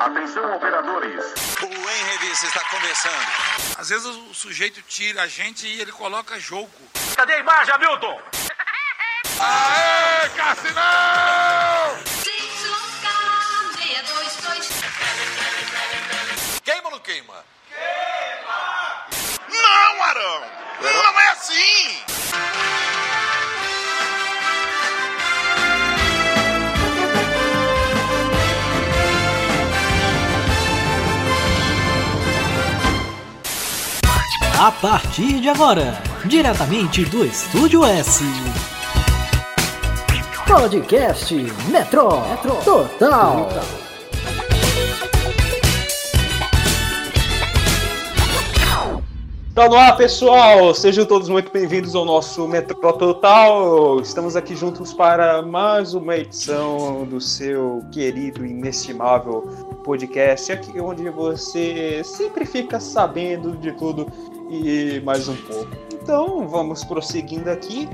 Atenção, operadores. O Em Revista está começando. Às vezes o sujeito tira a gente e ele coloca jogo. Cadê a imagem, Hamilton? Aê, Cassinão! Queima ou não queima? Queima! Não, Arão! Não é assim! A partir de agora, diretamente do Estúdio S. Podcast Metro, Total. Tá no ar, pessoal! Sejam todos muito bem-vindos ao nosso Metro Total. Estamos aqui juntos para mais uma edição do seu querido e inestimável podcast, aqui onde você sempre fica sabendo de tudo e mais um pouco. Então, vamos prosseguindo aqui.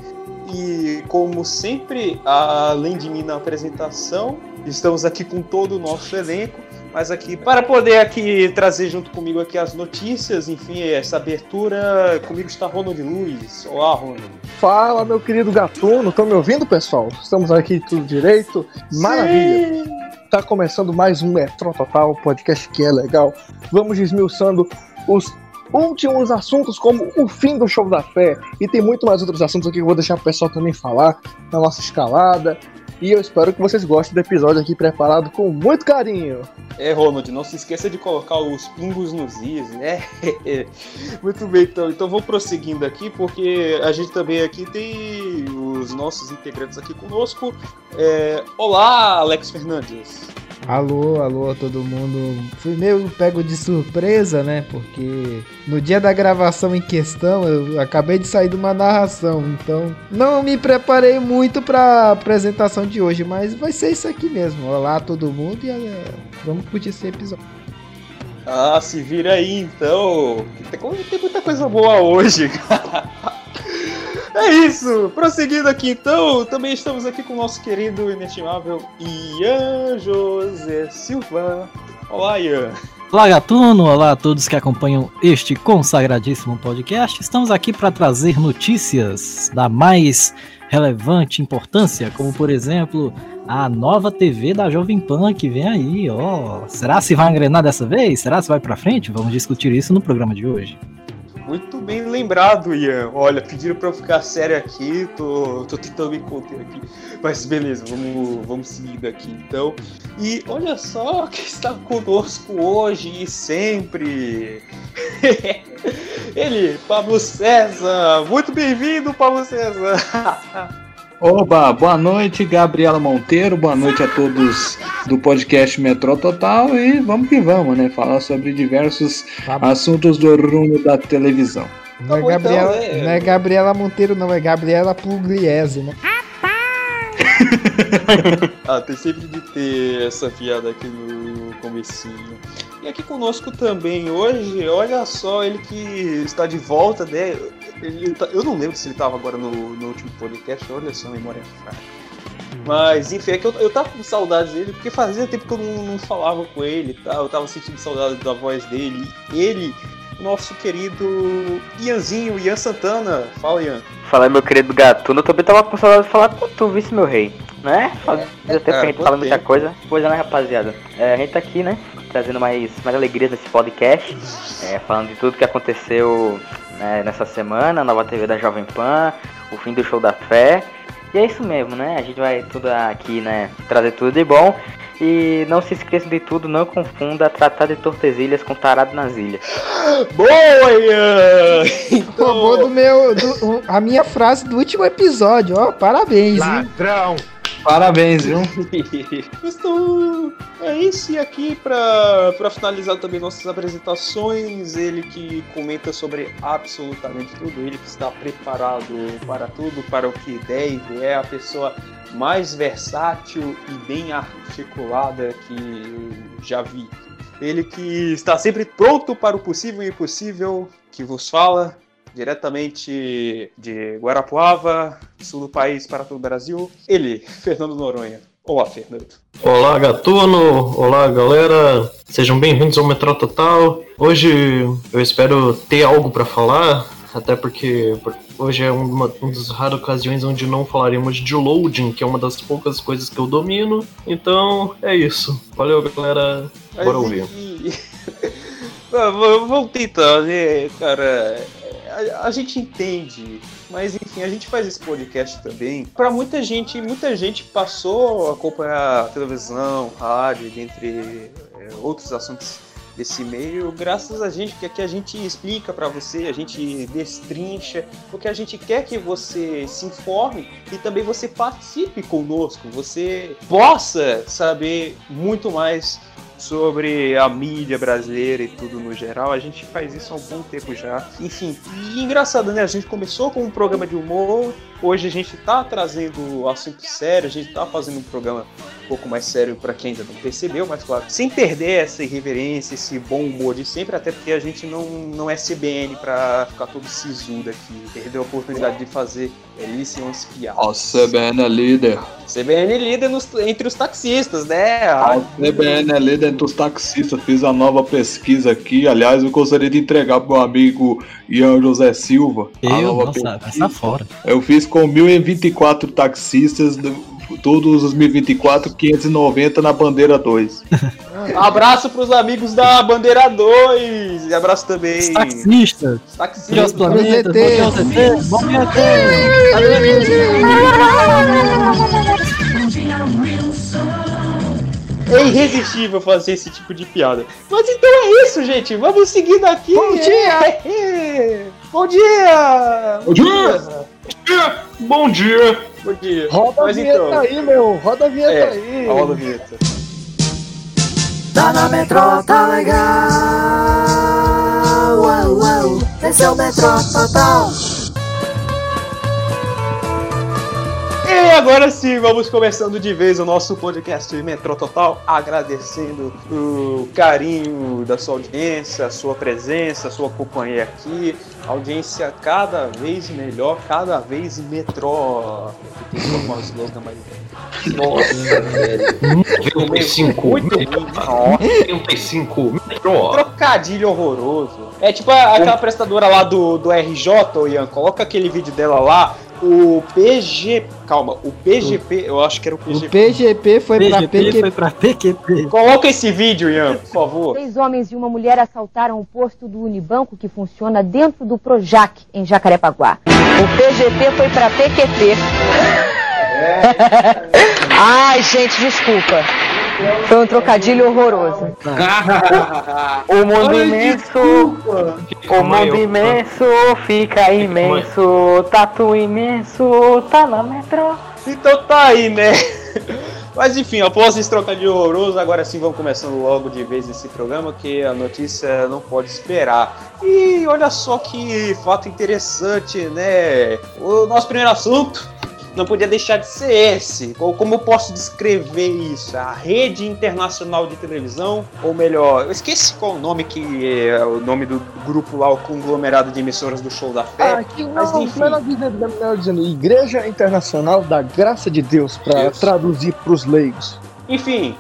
E como sempre, além de mim na apresentação, estamos aqui com todo o nosso elenco mas aqui para poder aqui trazer junto comigo aqui as notícias, enfim, essa abertura, comigo está Ronald Luiz. Olá, Ronald. Fala, meu querido gatuno, estão me ouvindo, pessoal? Estamos aqui tudo direito? Maravilha! Tá começando mais um Metro Total, podcast que é legal. Vamos desmiuçando os últimos assuntos, como o fim do show da fé. E tem muito mais outros assuntos aqui que eu vou deixar o pessoal também falar na nossa escalada. E eu espero que vocês gostem do episódio aqui preparado com muito carinho. É, Ronald, não se esqueça de colocar os pingos nos is, né? Muito bem, então. Então vou prosseguindo aqui, porque a gente também aqui tem os nossos integrantes aqui conosco. É... Olá, Alex Fernandes. Alô, alô, todo mundo. Fui meio pego de surpresa, né? Porque no dia da gravação em questão eu acabei de sair de uma narração, então não me preparei muito pra apresentação de hoje, mas vai ser isso aqui mesmo. Olá, todo mundo e é, vamos curtir esse episódio. Ah, se vira aí então. Tem, muita coisa boa hoje. É isso! Prosseguindo aqui então, também estamos aqui com o nosso querido inestimável Ian José Silva. Olá, Ian. Olá, Gatuno! Olá a todos que acompanham este consagradíssimo podcast. Estamos aqui para trazer notícias da mais relevante importância, como por exemplo a nova TV da Jovem Pan que vem aí. Ó, será se vai engrenar dessa vez? Será se vai para frente? Vamos discutir isso no programa de hoje. Muito bem lembrado, Ian. Olha, pediram pra eu ficar sério aqui, tô, tô tentando me conter aqui. Mas beleza, vamos, vamos seguindo aqui então. E olha só quem está conosco hoje e sempre. Ele, Pablo César. Muito bem-vindo, Pablo César. Oba, boa noite, Gabriela Monteiro, boa noite a todos do podcast Metrô Total e vamos que vamos, né? Falar sobre diversos Tá assuntos do rumo da televisão. Não, Tá bom, é Gabriela, então, é. não é Gabriela Monteiro, não, é Gabriela Pugliese, né? Ah, tem sempre de ter essa piada aqui no comecinho. E aqui conosco também hoje, olha só, ele que está de volta, né? Ele tá- eu não lembro se ele estava agora no, no último podcast, olha só, memória fraca. Mas, enfim, é que eu, eu tava com saudades dele, porque fazia tempo que eu não, não falava com ele, tá? eu tava sentindo saudade da voz dele. Ele, nosso querido Ianzinho, Ian Santana. Fala, Ian. Fala, meu querido gatuno, eu também tava com saudade de falar com tu, vice meu rei, né? Fazia tempo que a gente quanto fala muita coisa. Pois é, né, rapaziada? É, a gente tá aqui, né, trazendo mais, mais alegrias nesse podcast, é, falando de tudo que aconteceu né, nessa semana, a nova TV da Jovem Pan, o fim do show da fé. E é isso mesmo, né? A gente vai tudo aqui, né, trazer tudo de bom. E não se esqueça de tudo, não confunda tratar de tortesilhas com tarado nas ilhas. Boa, Ian! Roubou do meu, do- a minha frase do último episódio, ó, parabéns, hein? Parabéns, viu? Então, é isso. E aqui, para finalizar também nossas apresentações, ele que comenta sobre absolutamente tudo, ele que está preparado para tudo, para o que deve, é a pessoa mais versátil e bem articulada que já vi. Ele que está sempre pronto para o possível e impossível, que vos fala diretamente de Guarapuava, sul do país para todo o Brasil. Ele, Fernando Noronha. Olá, Fernando. Olá, Gatuno. Olá, galera. Sejam bem-vindos ao Metrô Total. Hoje eu espero ter algo para falar, até porque hoje é uma, uma das raras ocasiões onde não falaremos de loading, que é uma das poucas coisas que eu domino. Então é isso. Valeu, galera. Bora ouvir. Vamos tentar, né, cara? A, gente entende mas enfim, a gente faz esse podcast também. Para muita gente, muita gente passou a acompanhar televisão, rádio, dentre é, outros assuntos desse meio, graças a gente, porque aqui a gente explica para você, a gente destrincha, porque a gente quer que você se informe e também você participe conosco, você possa saber muito mais sobre a mídia brasileira e tudo no geral. A gente faz isso há um bom tempo já. Enfim, e engraçado, né? A gente começou com um programa de humor, hoje a gente tá trazendo assunto sério, a gente tá fazendo um programa um pouco mais sério para quem ainda não percebeu, mas claro, sem perder essa irreverência, esse bom humor de sempre, até porque a gente não, não é CBN para ficar todo sisudo aqui, perder a oportunidade de fazer belíssimas piadas. A CBN é líder. CBN é líder nos, entre os taxistas, né? A CBN é líder entre os taxistas. Fiz a nova pesquisa aqui. Aliás, eu gostaria de entregar pro meu amigo Ian José Silva. Eu, nossa, essa fora. Eu fiz com 1024 taxistas todos os 2024, 590 na bandeira 2. Abraço pros amigos da bandeira 2. E abraço também. Os taxistas. Os taxistas. Os planetas. Bom É irresistível fazer esse tipo de piada. Mas então é isso, gente. Vamos seguindo aqui. Bom dia! Bom dia! Bom dia! Bom dia! Bom dia! Roda Mas a vinheta então, aí, meu! Roda a vinheta é, aí! roda a vinheta. Tá na metrô, tá legal. Uau, uau. Esse é o metrô total. E agora sim, vamos começando de vez o nosso podcast Metrô Total, agradecendo o carinho da sua audiência, a sua presença, a sua companhia aqui, audiência cada vez melhor, cada vez metrô. Que mas. Nossa, velho. 95 Muito metrô. 95 metrô. Trocadilho horroroso. É tipo a- aquela prestadora lá do, do RJ, Ian, coloca aquele vídeo dela lá. O PG. Calma, o PGP, eu acho que era o O PGP. PGP foi pra PGP PQP. foi pra PQP. Coloca esse vídeo, Ian, por favor. Três homens e uma mulher assaltaram o posto do Unibanco que funciona dentro do Projac, em Jacarepaguá. O PGP foi para PQP. Ai, gente, desculpa. Foi um trocadilho horroroso. O mundo imenso, o mundo imenso fica imenso, tatu imenso, tá na metrô. Então tá aí, né? Mas enfim, após esse trocadilho horroroso, agora sim vamos começando logo de vez esse programa, que a notícia não pode esperar. E olha só que fato interessante, né? O nosso primeiro assunto não podia deixar de ser esse. Como eu posso descrever isso? A rede internacional de televisão, ou melhor, eu esqueci qual o nome que é o nome do grupo lá, o conglomerado de emissoras do Show da Fé. Ah, aqui mas não, enfim. melhor dizendo, Igreja Internacional da Graça de Deus, Isso. traduzir pros leigos. Enfim,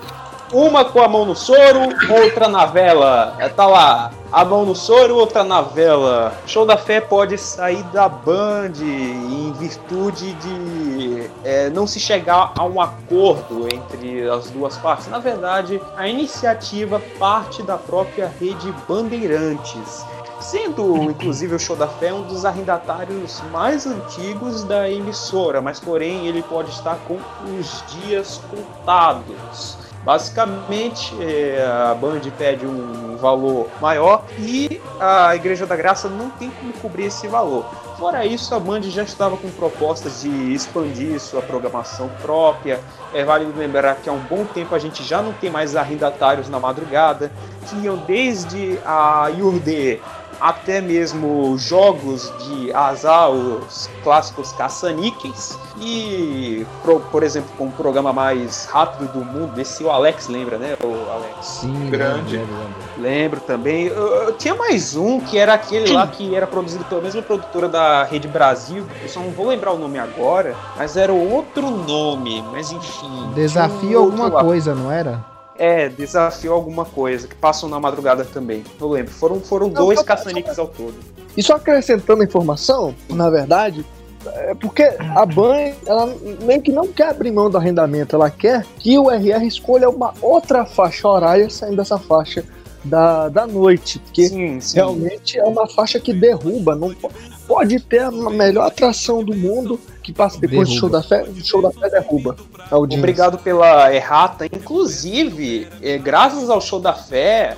uma com a mão no soro, outra na vela. É, Tá lá, a mão no soro, outra na vela. Show da Fé pode sair da Band em virtude de é, não se chegar a um acordo entre as duas partes. Na verdade, a iniciativa parte da própria rede Bandeirantes. Sendo, inclusive, o Show da Fé um dos arrendatários mais antigos da emissora, mas porém ele pode estar com os dias contados. Basicamente, é, a Band pede um valor maior e a Igreja da Graça não tem como cobrir esse valor. Fora isso, a Band já estava com propostas de expandir sua programação própria. É válido lembrar que há um bom tempo a gente já não tem mais arrendatários na madrugada. Tinham desde a Yurde até mesmo jogos de azar, os clássicos caça-níqueis. E, por, por exemplo, com o programa mais rápido do mundo, esse o Alex lembra, né? O Alex. Sim, Grande. lembro, lembro. Lembro também. Eu, eu tinha mais um que era aquele lá que era produzido pela mesma produtora da Rede Brasil. Eu só não vou lembrar o nome agora, mas era outro nome. Mas enfim. Desafio um alguma lá. coisa, não era? É, desafio alguma coisa, que passam na madrugada também. Eu lembro. Foram, foram dois não, caça-níqueis ao todo. E só acrescentando a informação, na verdade, é porque a Ban, ela meio que não quer abrir mão do arrendamento, ela quer que o RR escolha uma outra faixa horária saindo dessa faixa da, da noite, porque Sim, sim. realmente é uma faixa que derruba, não po- pode ter a melhor atração do mundo que passa depois do show Derruba. da fé, o show da fé derruba. Obrigado pela errata. Inclusive, é, graças ao show da fé,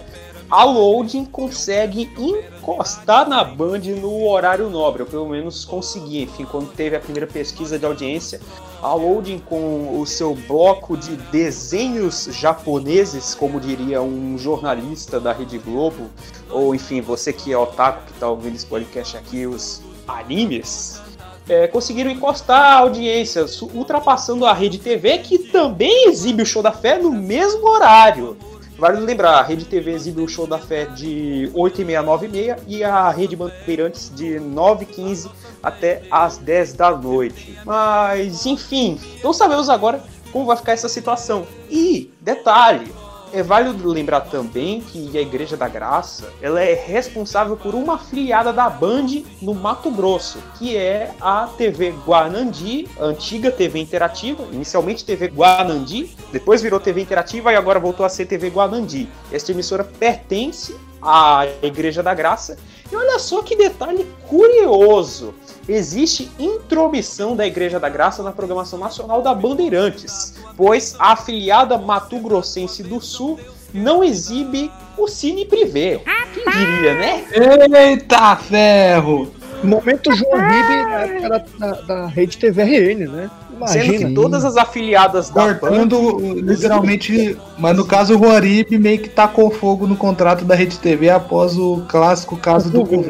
a Loading consegue encostar na Band no horário nobre. Eu pelo menos consegui. Enfim, quando teve a primeira pesquisa de audiência, a Loading com o seu bloco de desenhos japoneses, como diria um jornalista da Rede Globo, ou enfim, você que é otaku que está ouvindo esse podcast aqui, os animes, é, conseguiram encostar a audiência, ultrapassando a Rede TV, que também exibe o Show da Fé no mesmo horário. Vale lembrar, a Rede TV exibe o Show da Fé de 8h30 a 9h30 e a Rede Bandeirantes de 9h15 até as 10 da noite. Mas, enfim, então sabemos agora como vai ficar essa situação. E, detalhe, é válido lembrar também que a Igreja da Graça ela é responsável por uma afiliada da Band no Mato Grosso, que é a TV Guanandi, antiga TV Interativa, inicialmente TV Guanandi, depois virou TV Interativa e agora voltou a ser TV Guanandi. Esta emissora pertence à Igreja da Graça. E olha só que detalhe curioso! Existe intromissão da Igreja da Graça na programação nacional da Bandeirantes, pois a afiliada Mato Grossense do Sul não exibe o Cine Privé. Quem diria, né? Eita ferro! Momento João Ribe na da, da, da rede TVRN, né? Sendo Imagina. que todas as afiliadas da Cortando literalmente, mas no caso o Juarib meio que tacou fogo no contrato da Rede TV após o clássico caso do Cu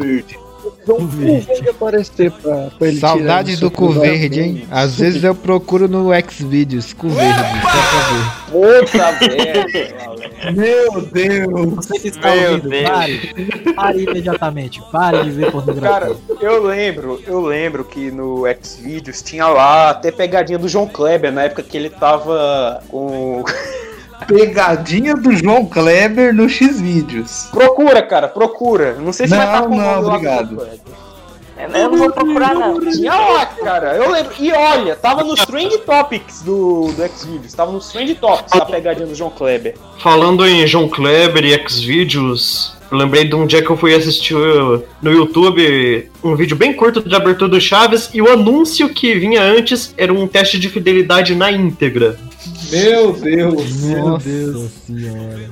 Então, verde aparecer pra, pra ele Saudades tirar do cu verde, hein? Às vezes eu procuro no Xvideos, cu verde, só pra ver. Outra vez. Meu Deus! Você que está Meu ouvindo, Deus. pare. Pare imediatamente. Pare de ver pornografia. Cara, eu lembro, eu lembro que no Xvideos tinha lá até pegadinha do João Kleber, na época que ele tava com. Pegadinha do João Kleber no X-Vídeos. Procura, cara, procura. Não sei se vai Não, estar com o não, nome lá do obrigado. João Kleber. Eu não vou procurar, não. Tinha lá, cara, eu lembro. E olha, tava nos Trend Topics do, do Xvideos. Tava nos Trend Topics a pegadinha do João Kleber. Falando em João Kleber e Xvideos, eu lembrei de um dia que eu fui assistir uh, no YouTube um vídeo bem curto de abertura do Chaves e o anúncio que vinha antes era um teste de fidelidade na íntegra. Meu Deus! Nossa senhora.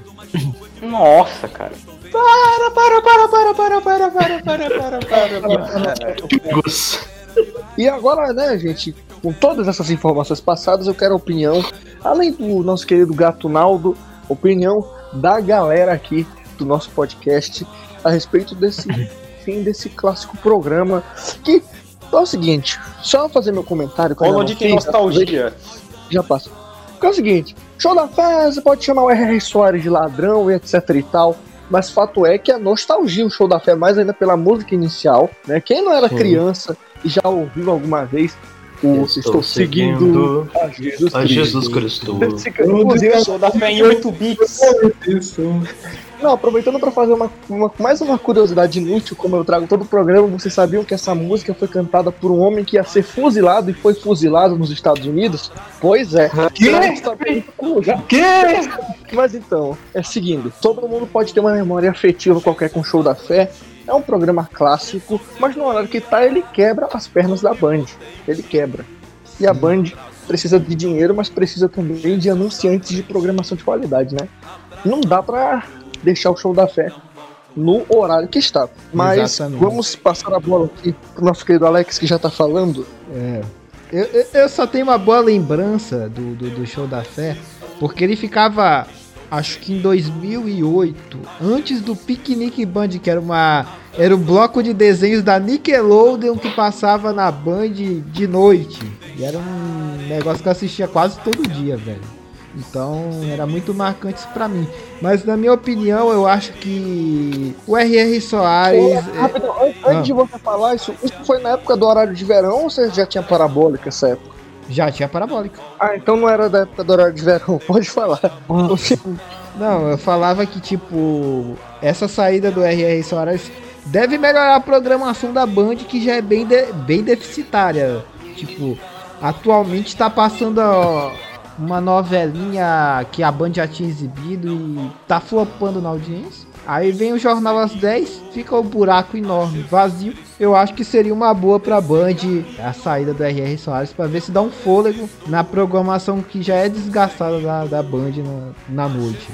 Nossa, cara. Para, para, para, para, para, para, para, para, para, para. E agora, né, gente, com todas essas informações passadas, eu quero a opinião, além do nosso querido Gato Naldo, opinião da galera aqui do nosso podcast a respeito desse fim desse clássico programa. Que é o seguinte, só fazer meu comentário. que não tem fiz, nostalgia. Já passa. Porque é o seguinte, show da fé, você pode chamar o R.R. Soares de ladrão e etc e tal. Mas fato é que a nostalgia, o show da fé, mais ainda pela música inicial, né? Quem não era Sim. criança e já ouviu alguma vez o Estou, seguindo, a Jesus a Cristo. Jesus Cristo. Inclusive, Show da fé em 8 bits. não, aproveitando para fazer uma, uma- mais uma curiosidade inútil, como eu trago todo o programa, vocês sabiam que essa música foi cantada por um homem que ia ser fuzilado e foi fuzilado nos Estados Unidos? Pois é. Que? Que? Mas então, é seguindo, todo mundo pode ter uma memória afetiva qualquer com o Show da Fé. É um programa clássico, mas no horário que tá, ele quebra as pernas da Band. Ele quebra. E a Band precisa de dinheiro, mas precisa também de anunciantes de programação de qualidade, né? Não dá pra deixar o Show da Fé no horário que está. Mas Exatamente. vamos passar a bola aqui pro nosso querido Alex, que já tá falando. É. Eu, eu, eu só tenho uma boa lembrança do, do, do show da fé, porque ele ficava, acho que em 2008, antes do Picnic Band, que era uma Era o bloco de desenhos da Nickelodeon que passava na Band de noite. E era um negócio que eu assistia quase todo dia, velho. Então era muito marcante isso pra mim. Mas na minha opinião, eu acho que o R.R. Soares. Ô, é- rapidão, an- antes Ah. de você falar isso, isso foi na época do horário de verão ou você já tinha parabólica essa época? Já tinha parabólica. Ah, então não era da época do horário de verão, pode falar. Não, eu falava que, tipo, essa saída do R.R. Soares deve melhorar a programação da Band, que já é bem, de- bem deficitária. Tipo, atualmente tá passando ó, uma novelinha que a Band já tinha exibido e tá flopando na audiência. Aí vem o Jornal às 10, fica o buraco enorme, vazio. Eu acho que seria uma boa pra Band a saída do R.R. Soares pra ver se dá um fôlego na programação que já é desgastada da, da Band na, na noite.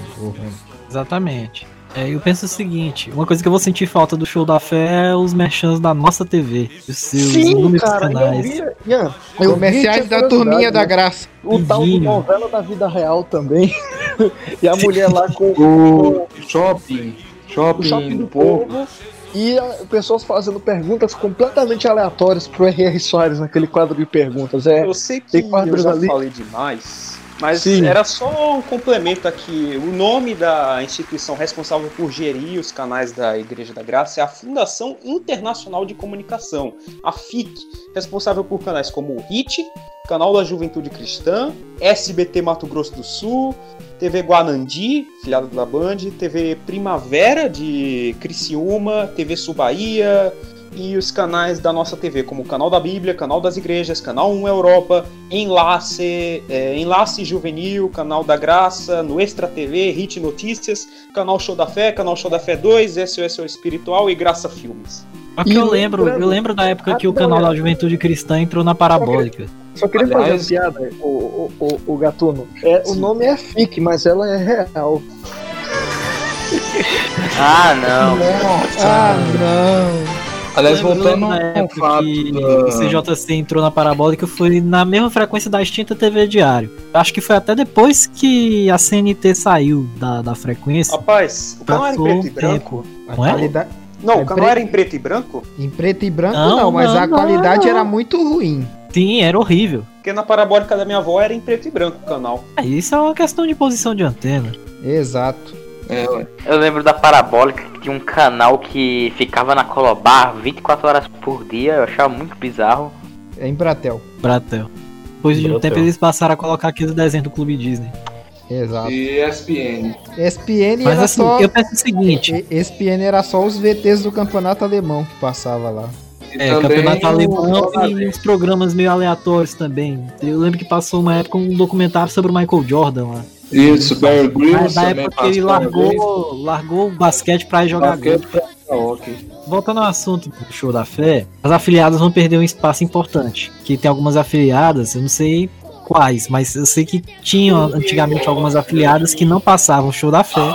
Exatamente. É, eu penso o seguinte, uma coisa que eu vou sentir falta do show da fé é os merchans da nossa TV. Os seus Sim, inúmeros cara, eu canais. vi, eu Comerciais vi, da turminha curiosidade, da né? graça. O tal do novela da vida real também. e a mulher lá com O shopping, o shopping, shopping do do povo. povo. E a- pessoas fazendo perguntas completamente aleatórias pro R.R. Soares naquele quadro de perguntas. É, Eu sei que eu quadros já ali. falei demais, mas Sim. era só um complemento aqui. O nome da instituição responsável por gerir os canais da Igreja da Graça é a Fundação Internacional de Comunicação, a FIC, responsável por canais como o HIT, Canal da Juventude Cristã, SBT Mato Grosso do Sul, TV Guanandi, filiada da Band, TV Primavera de Criciúma, TV Sul Bahia, e os canais da nossa TV, como o Canal da Bíblia, Canal das Igrejas, Canal 1 Europa, Enlace, é, Enlace Juvenil, Canal da Graça, no Extra TV, Hit Notícias, Canal Show da Fé, Canal Show da Fé 2, SOS Espiritual e Graça Filmes. Só que eu lembro, eu lembro da época que o canal da Juventude Cristã entrou na parabólica. Só queria Aliás- fazer uma piada, o, o, o, o Gatuno. É, o nome é FIC, mas ela é real. Ah, não. Ah, não. Aliás, Eu voltando ao época fato que da- o CJC entrou na parabólica foi na mesma frequência da extinta TV Diário. Acho que foi até depois que a CNT saiu da, da frequência. Rapaz, o canal era em preto e branco? Não é? Não, É o canal era em preto e branco? Em preto e branco Não, não, mas não, a qualidade não. era muito ruim. Sim, era horrível. Porque na parabólica da minha avó era em preto e branco o canal. Ah, Isso é uma questão de posição de antena. Exato. É. Eu lembro da Parabólica que tinha um canal que ficava na Colobar 24 horas por dia, eu achava muito bizarro. É em Bratel. Bratel. Depois de um tempo eles passaram a colocar aquele desenho do Clube Disney. Exato. E ESPN. ESPN Mas era assim, só. eu penso o seguinte: E- ESPN era só os VTs do campeonato alemão que passava lá. E é, campeonato o alemão e uns programas meio aleatórios também. Eu lembro que passou uma época um documentário sobre o Michael Jordan lá. Isso, Bear Mas Grylls na também época que ele largou, largou o basquete ir jogar gol. Basquete pra ok. Voltando ao assunto do show da fé, as afiliadas vão perder um espaço importante. Que tem algumas afiliadas, eu não sei quais, mas eu sei que tinham antigamente algumas afiliadas que não passavam o show da fé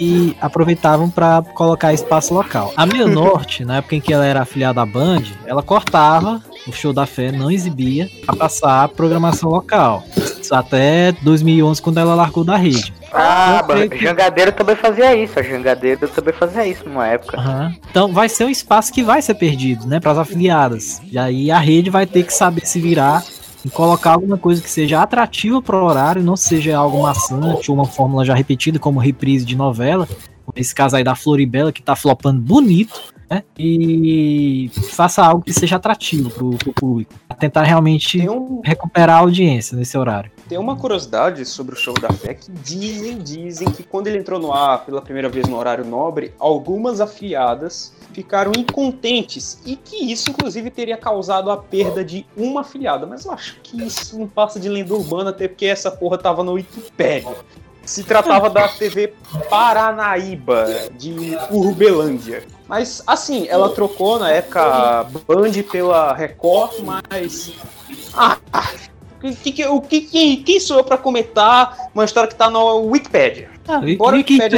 e aproveitavam para colocar espaço local. A Meio Norte, na época em que ela era afiliada à Band, ela cortava o show da fé, não exibia, para passar a programação local. Isso até 2011, quando ela largou da rede. Ah, que- Jangadeiro também fazia isso, a Jangadeiro também fazia isso numa época. Aham. Então vai ser um espaço que vai ser perdido, né, para as afiliadas. E aí a rede vai ter que saber se virar e colocar alguma coisa que seja atrativa para o horário, não seja algo maçante ou uma fórmula já repetida como reprise de novela. Nesse caso aí da Floribela que tá flopando bonito, né? E faça algo que seja atrativo pro, pro público, tentar realmente um, recuperar a audiência nesse horário. Tem uma curiosidade sobre o show da fé que dizem, dizem que quando ele entrou no ar pela primeira vez no horário nobre, algumas afiliadas ficaram incontentes e que isso inclusive teria causado a perda de uma afiliada. Mas eu acho que isso não passa de lenda urbana, até porque essa porra tava no Wikipedia. Se tratava da TV Paranaíba, de Urbelândia. Mas, assim, ela trocou na época Band pela Record, mas. Ah! Que- que- que- O que, que, quem sou eu pra comentar uma história que tá no Wikipedia? Ah, Embora tenha- é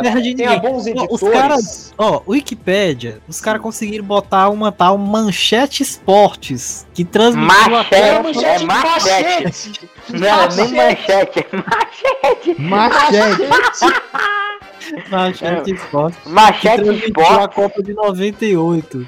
terra de ninguém. bons editores. Os caras, ó, o Wikipédia, os caras conseguiram botar uma tal Manchete Esportes que transmitiu até Machete, é machete. Não é nem manchete, é machete. Machete. Machete Esporte. Machete que transmitiu Esporte. a Copa de 98.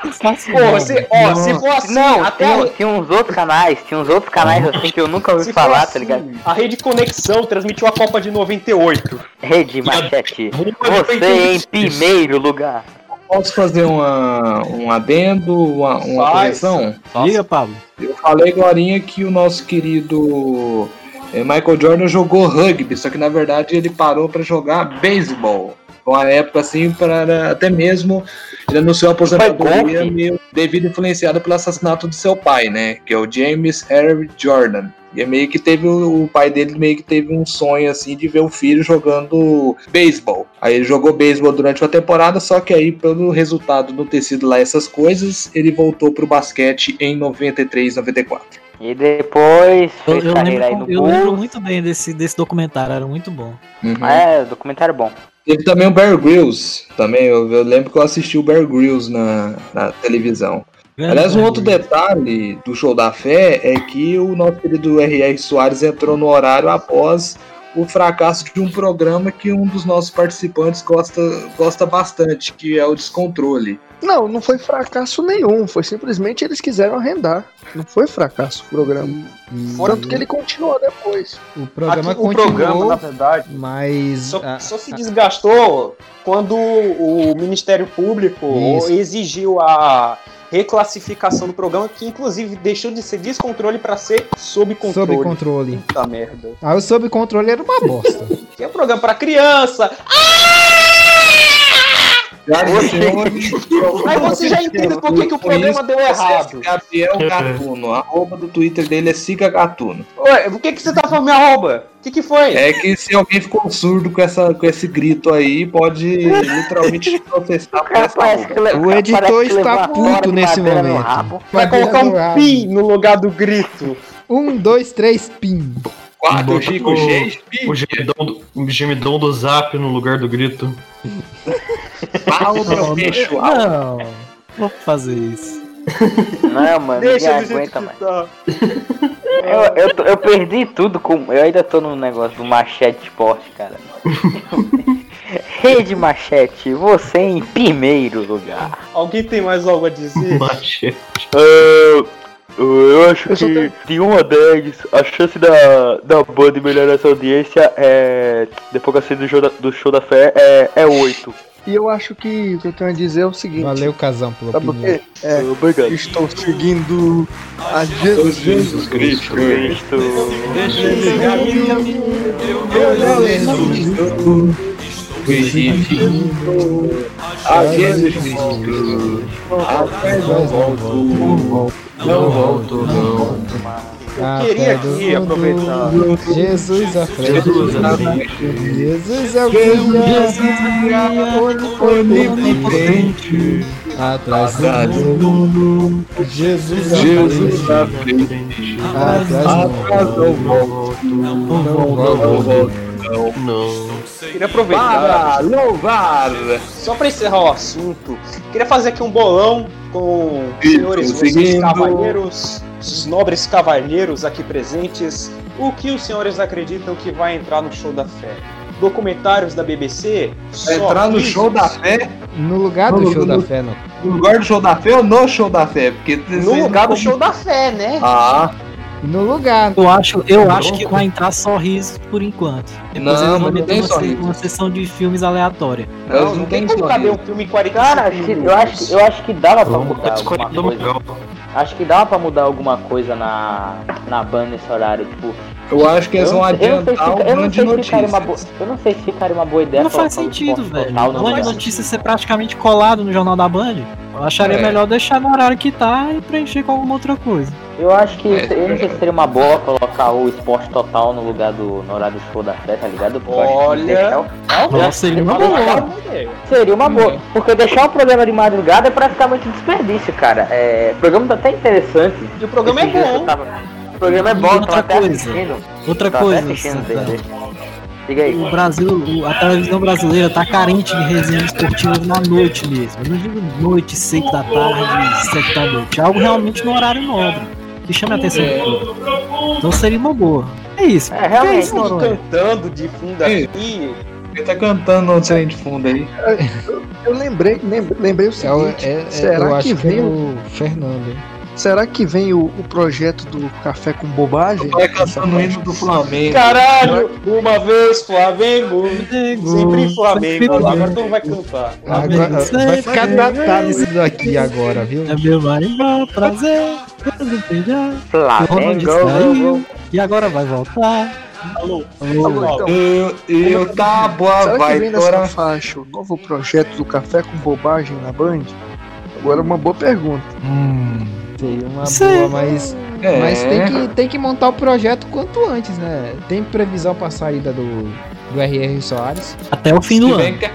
Pô, se, ó, se for assim, Não, até tinha, a, tinha uns outros canais, tinha uns outros canais assim que eu nunca ouvi se falar, assim, tá ligado? A Rede Conexão transmitiu a Copa de 98. Rede Machete. Você em primeiro lugar. Posso fazer uma, um adendo, uma, uma Faz. correção? Diga, Pablo. Eu falei agora que o nosso querido eh, Michael Jordan jogou rugby, só que na verdade ele parou para jogar beisebol. Uma época assim, para até mesmo ele anunciou a aposentadoria meio devido influenciado pelo assassinato do seu pai, né? Que é o James Harry Jordan. E é meio que teve o, pai dele meio que teve um sonho assim de ver o filho jogando beisebol. Aí ele jogou beisebol durante uma temporada, só que aí pelo resultado não ter sido lá essas coisas, ele voltou pro basquete em 93, 94. E depois Eu, fez eu carreira aí lembro, no eu lembro Bulls. muito bem desse, desse documentário, era muito bom. Uhum. É, documentário bom. Teve também o Bear Grylls, também, eu, eu lembro que eu assisti o Bear Grylls na, na televisão. Aliás, um outro detalhe do Show da Fé é que o nosso querido R.R. Soares entrou no horário após o fracasso de um programa que um dos nossos participantes gosta, gosta bastante, que é o Descontrole. Não, não foi fracasso nenhum. Foi simplesmente eles quiseram arrendar. Não foi fracasso o programa. Tanto que ele continuou depois. O programa Aqui, o continuou, programa, na verdade, mas só, a- só se desgastou quando o Ministério Público Isso. exigiu a reclassificação do programa, que inclusive deixou de ser descontrole para ser sob controle. sob controle. Puta merda. Aí o sob controle era uma bosta. Que é um programa para criança. Senhores, Aí você já entende por que, que o programa deu errado. Gabriel Gatuno, a arroba do Twitter dele é Siga Gatuno. Ué, o que, que você tá falando, minha arroba? O que, que foi? É que se alguém ficou surdo com, essa, com esse grito aí, pode literalmente essa arroba. O editor está puto nesse momento. Vai colocar um pi no lugar do grito. Um, dois, três, pim. Quatro, Bota Chico, o- seis, O gemidão, do, o gemidão do zap no lugar do grito. Pau, meu peixe. Não, vou fazer isso. Não, mano, Deixa ninguém aguenta mais. tá. Eu, eu, eu perdi tudo com. Eu ainda tô no negócio do machete esporte, cara. Rede Machete, você em primeiro lugar. Alguém tem mais algo a dizer? Machete. eu acho que de 1 a 10, a chance da, da Band melhorar essa audiência é. Depois que eu saí do show da, do show da fé é, é 8. E eu acho que o que eu tenho a dizer é o seguinte. Valeu, Casão, pela Sabe opinião. É, Obrigado. estou seguindo a Jesus. Jesus Cristo. A Jesus Cristo. Atrás não volto. Não volto, não. Ah, queria pé do aqui mundo, aproveitar. Jesus à frente. Jesus à frente. Jesus é o guia onipotente. Atrás do mundo. Jesus à Jesus à frente. Atrás do Atrás não volto. Não Não. Queria aproveitar, Para louvar. só pra encerrar o assunto, queria fazer aqui um bolão com os senhores, vocês cavalheiros, os nobres cavalheiros aqui presentes. O que os senhores acreditam que vai entrar no show da fé? Documentários da BBC? Vai Só entrar no show da fé? No lugar do No- show no- da fé, não. No lugar do show da fé ou no show da fé? Porque No lugar do show da fé, né? Ah, No lugar. Eu acho, eu acho que vai entrar sorriso por enquanto. Depois Não, não meter tem uma, sorriso. uma sessão de filmes aleatória. eles Não, não tem como sorriso. caber um filme em 45 Cara, eu acho, eu acho que dava pra alguma coisa. Acho que dava pra mudar alguma coisa na, na banda nesse horário, tipo. Eu acho que eles vão adiantar se o fica- eu não Band sei se ficaria uma boa, Notícias. Eu não sei se ficaria uma boa ideia Não faz sentido, velho. O Band lugar. Notícias ser praticamente colado no Jornal da Band. Eu acharia É. melhor deixar no horário que tá e preencher com alguma outra coisa. Eu acho que É, eu não sei se seria uma boa colocar o esporte total no lugar do no horário do show da fé, tá ligado? Porque eu acho que Olha. deixar o- Não, Nossa, seria uma boa. Seria uma boa. Porque deixar o programa de madrugada é praticamente desperdício, cara. É, o programa tá até interessante. E o programa é dias eu bom. tava- O programa é bom, outra coisa. assistindo. Outra coisa, o Brasil, a televisão brasileira tá carente de resenhas esportivas na noite mesmo. Eu não digo noite, 6 da tarde, 7 da noite. É algo realmente no horário nobre, que chame a atenção público. Então seria uma boa. É isso. É, realmente. É isso, cantando de fundo aqui. Alguém tá cantando no trem de fundo aí. Eu, eu lembrei, lembrei, lembrei o É, o- seguinte. é- é- será eu acho que que vem é o, o Fernando. hein? Será que vem o, o projeto do café com bobagem? Vai cantando o hino do Flamengo. Caralho, uma vez Flamengo, sempre Flamengo. Agora tu não vai cantar. Agora, vai ficar datado isso daqui agora, viu? É meu maior prazer. Flamengo. E agora vai voltar. Alô, Alô, então, Eu, eu tá boa, será que vai, vem nessa tora. faixa o novo projeto do café com bobagem na Band? Agora uma boa pergunta. Hum. Seria uma Sei. boa, mas, É. mas tem, que, tem que montar o projeto quanto antes, né? Tem previsão pra saída do, do R.R. Soares. Até o fim Se do bem ano. que,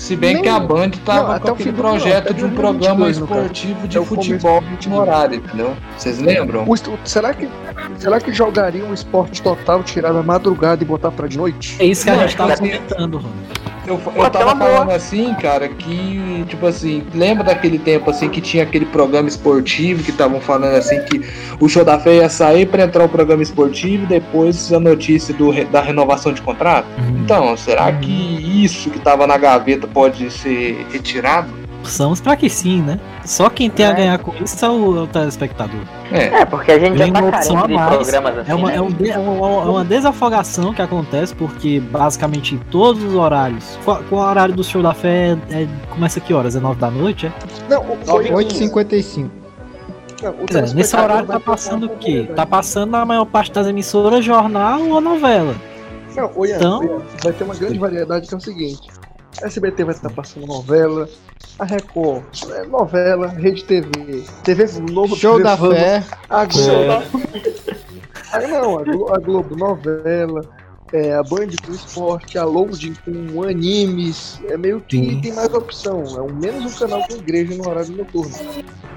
se bem Nem- que a Band Não, tava até com o fim aquele do ano, projeto até de um 2022, programa esportivo de É futebol de 2022. no horário, entendeu? Vocês lembram? O será, que, será que jogaria um esporte total, tirar da madrugada e botar pra de noite? É isso que a Não, gente tava comentando, Ronald. Eu, eu tava boa. falando assim, cara, que, tipo assim, lembra daquele tempo assim que tinha aquele programa esportivo que estavam falando assim que o show da fé ia sair pra entrar o programa esportivo e depois a notícia do, da renovação de contrato? Uhum. Então, será que isso que tava na gaveta pode ser retirado? Opções pra que sim, né? Só quem tem a É. ganhar com isso é o, é o telespectador. É, É, porque a gente já Vem tá uma opção carente a de mais. programas assim, É uma, né? é, um de- é uma, é uma desafogação que acontece, porque basicamente em todos os horários. Qual, qual o horário do show da fé? É, começa que horas? É 9 da noite? É? Não, o, Nove e 8h55. não, o Pois é, nesse horário tá passando o quê? Tá passando na maior parte das emissoras jornal ou novela. Não, Então- vai ter uma grande variedade que é o seguinte. A SBT vai estar passando novela, a Record, é, novela, Rede TV, TV Globo, Show TV da Fama, fé. a Globo. Aí não, a Glo- a Globo, novela, é, a Band com esporte, a Loading com animes, é meio que Sim. tem mais opção. É um menos um canal com igreja no horário noturno.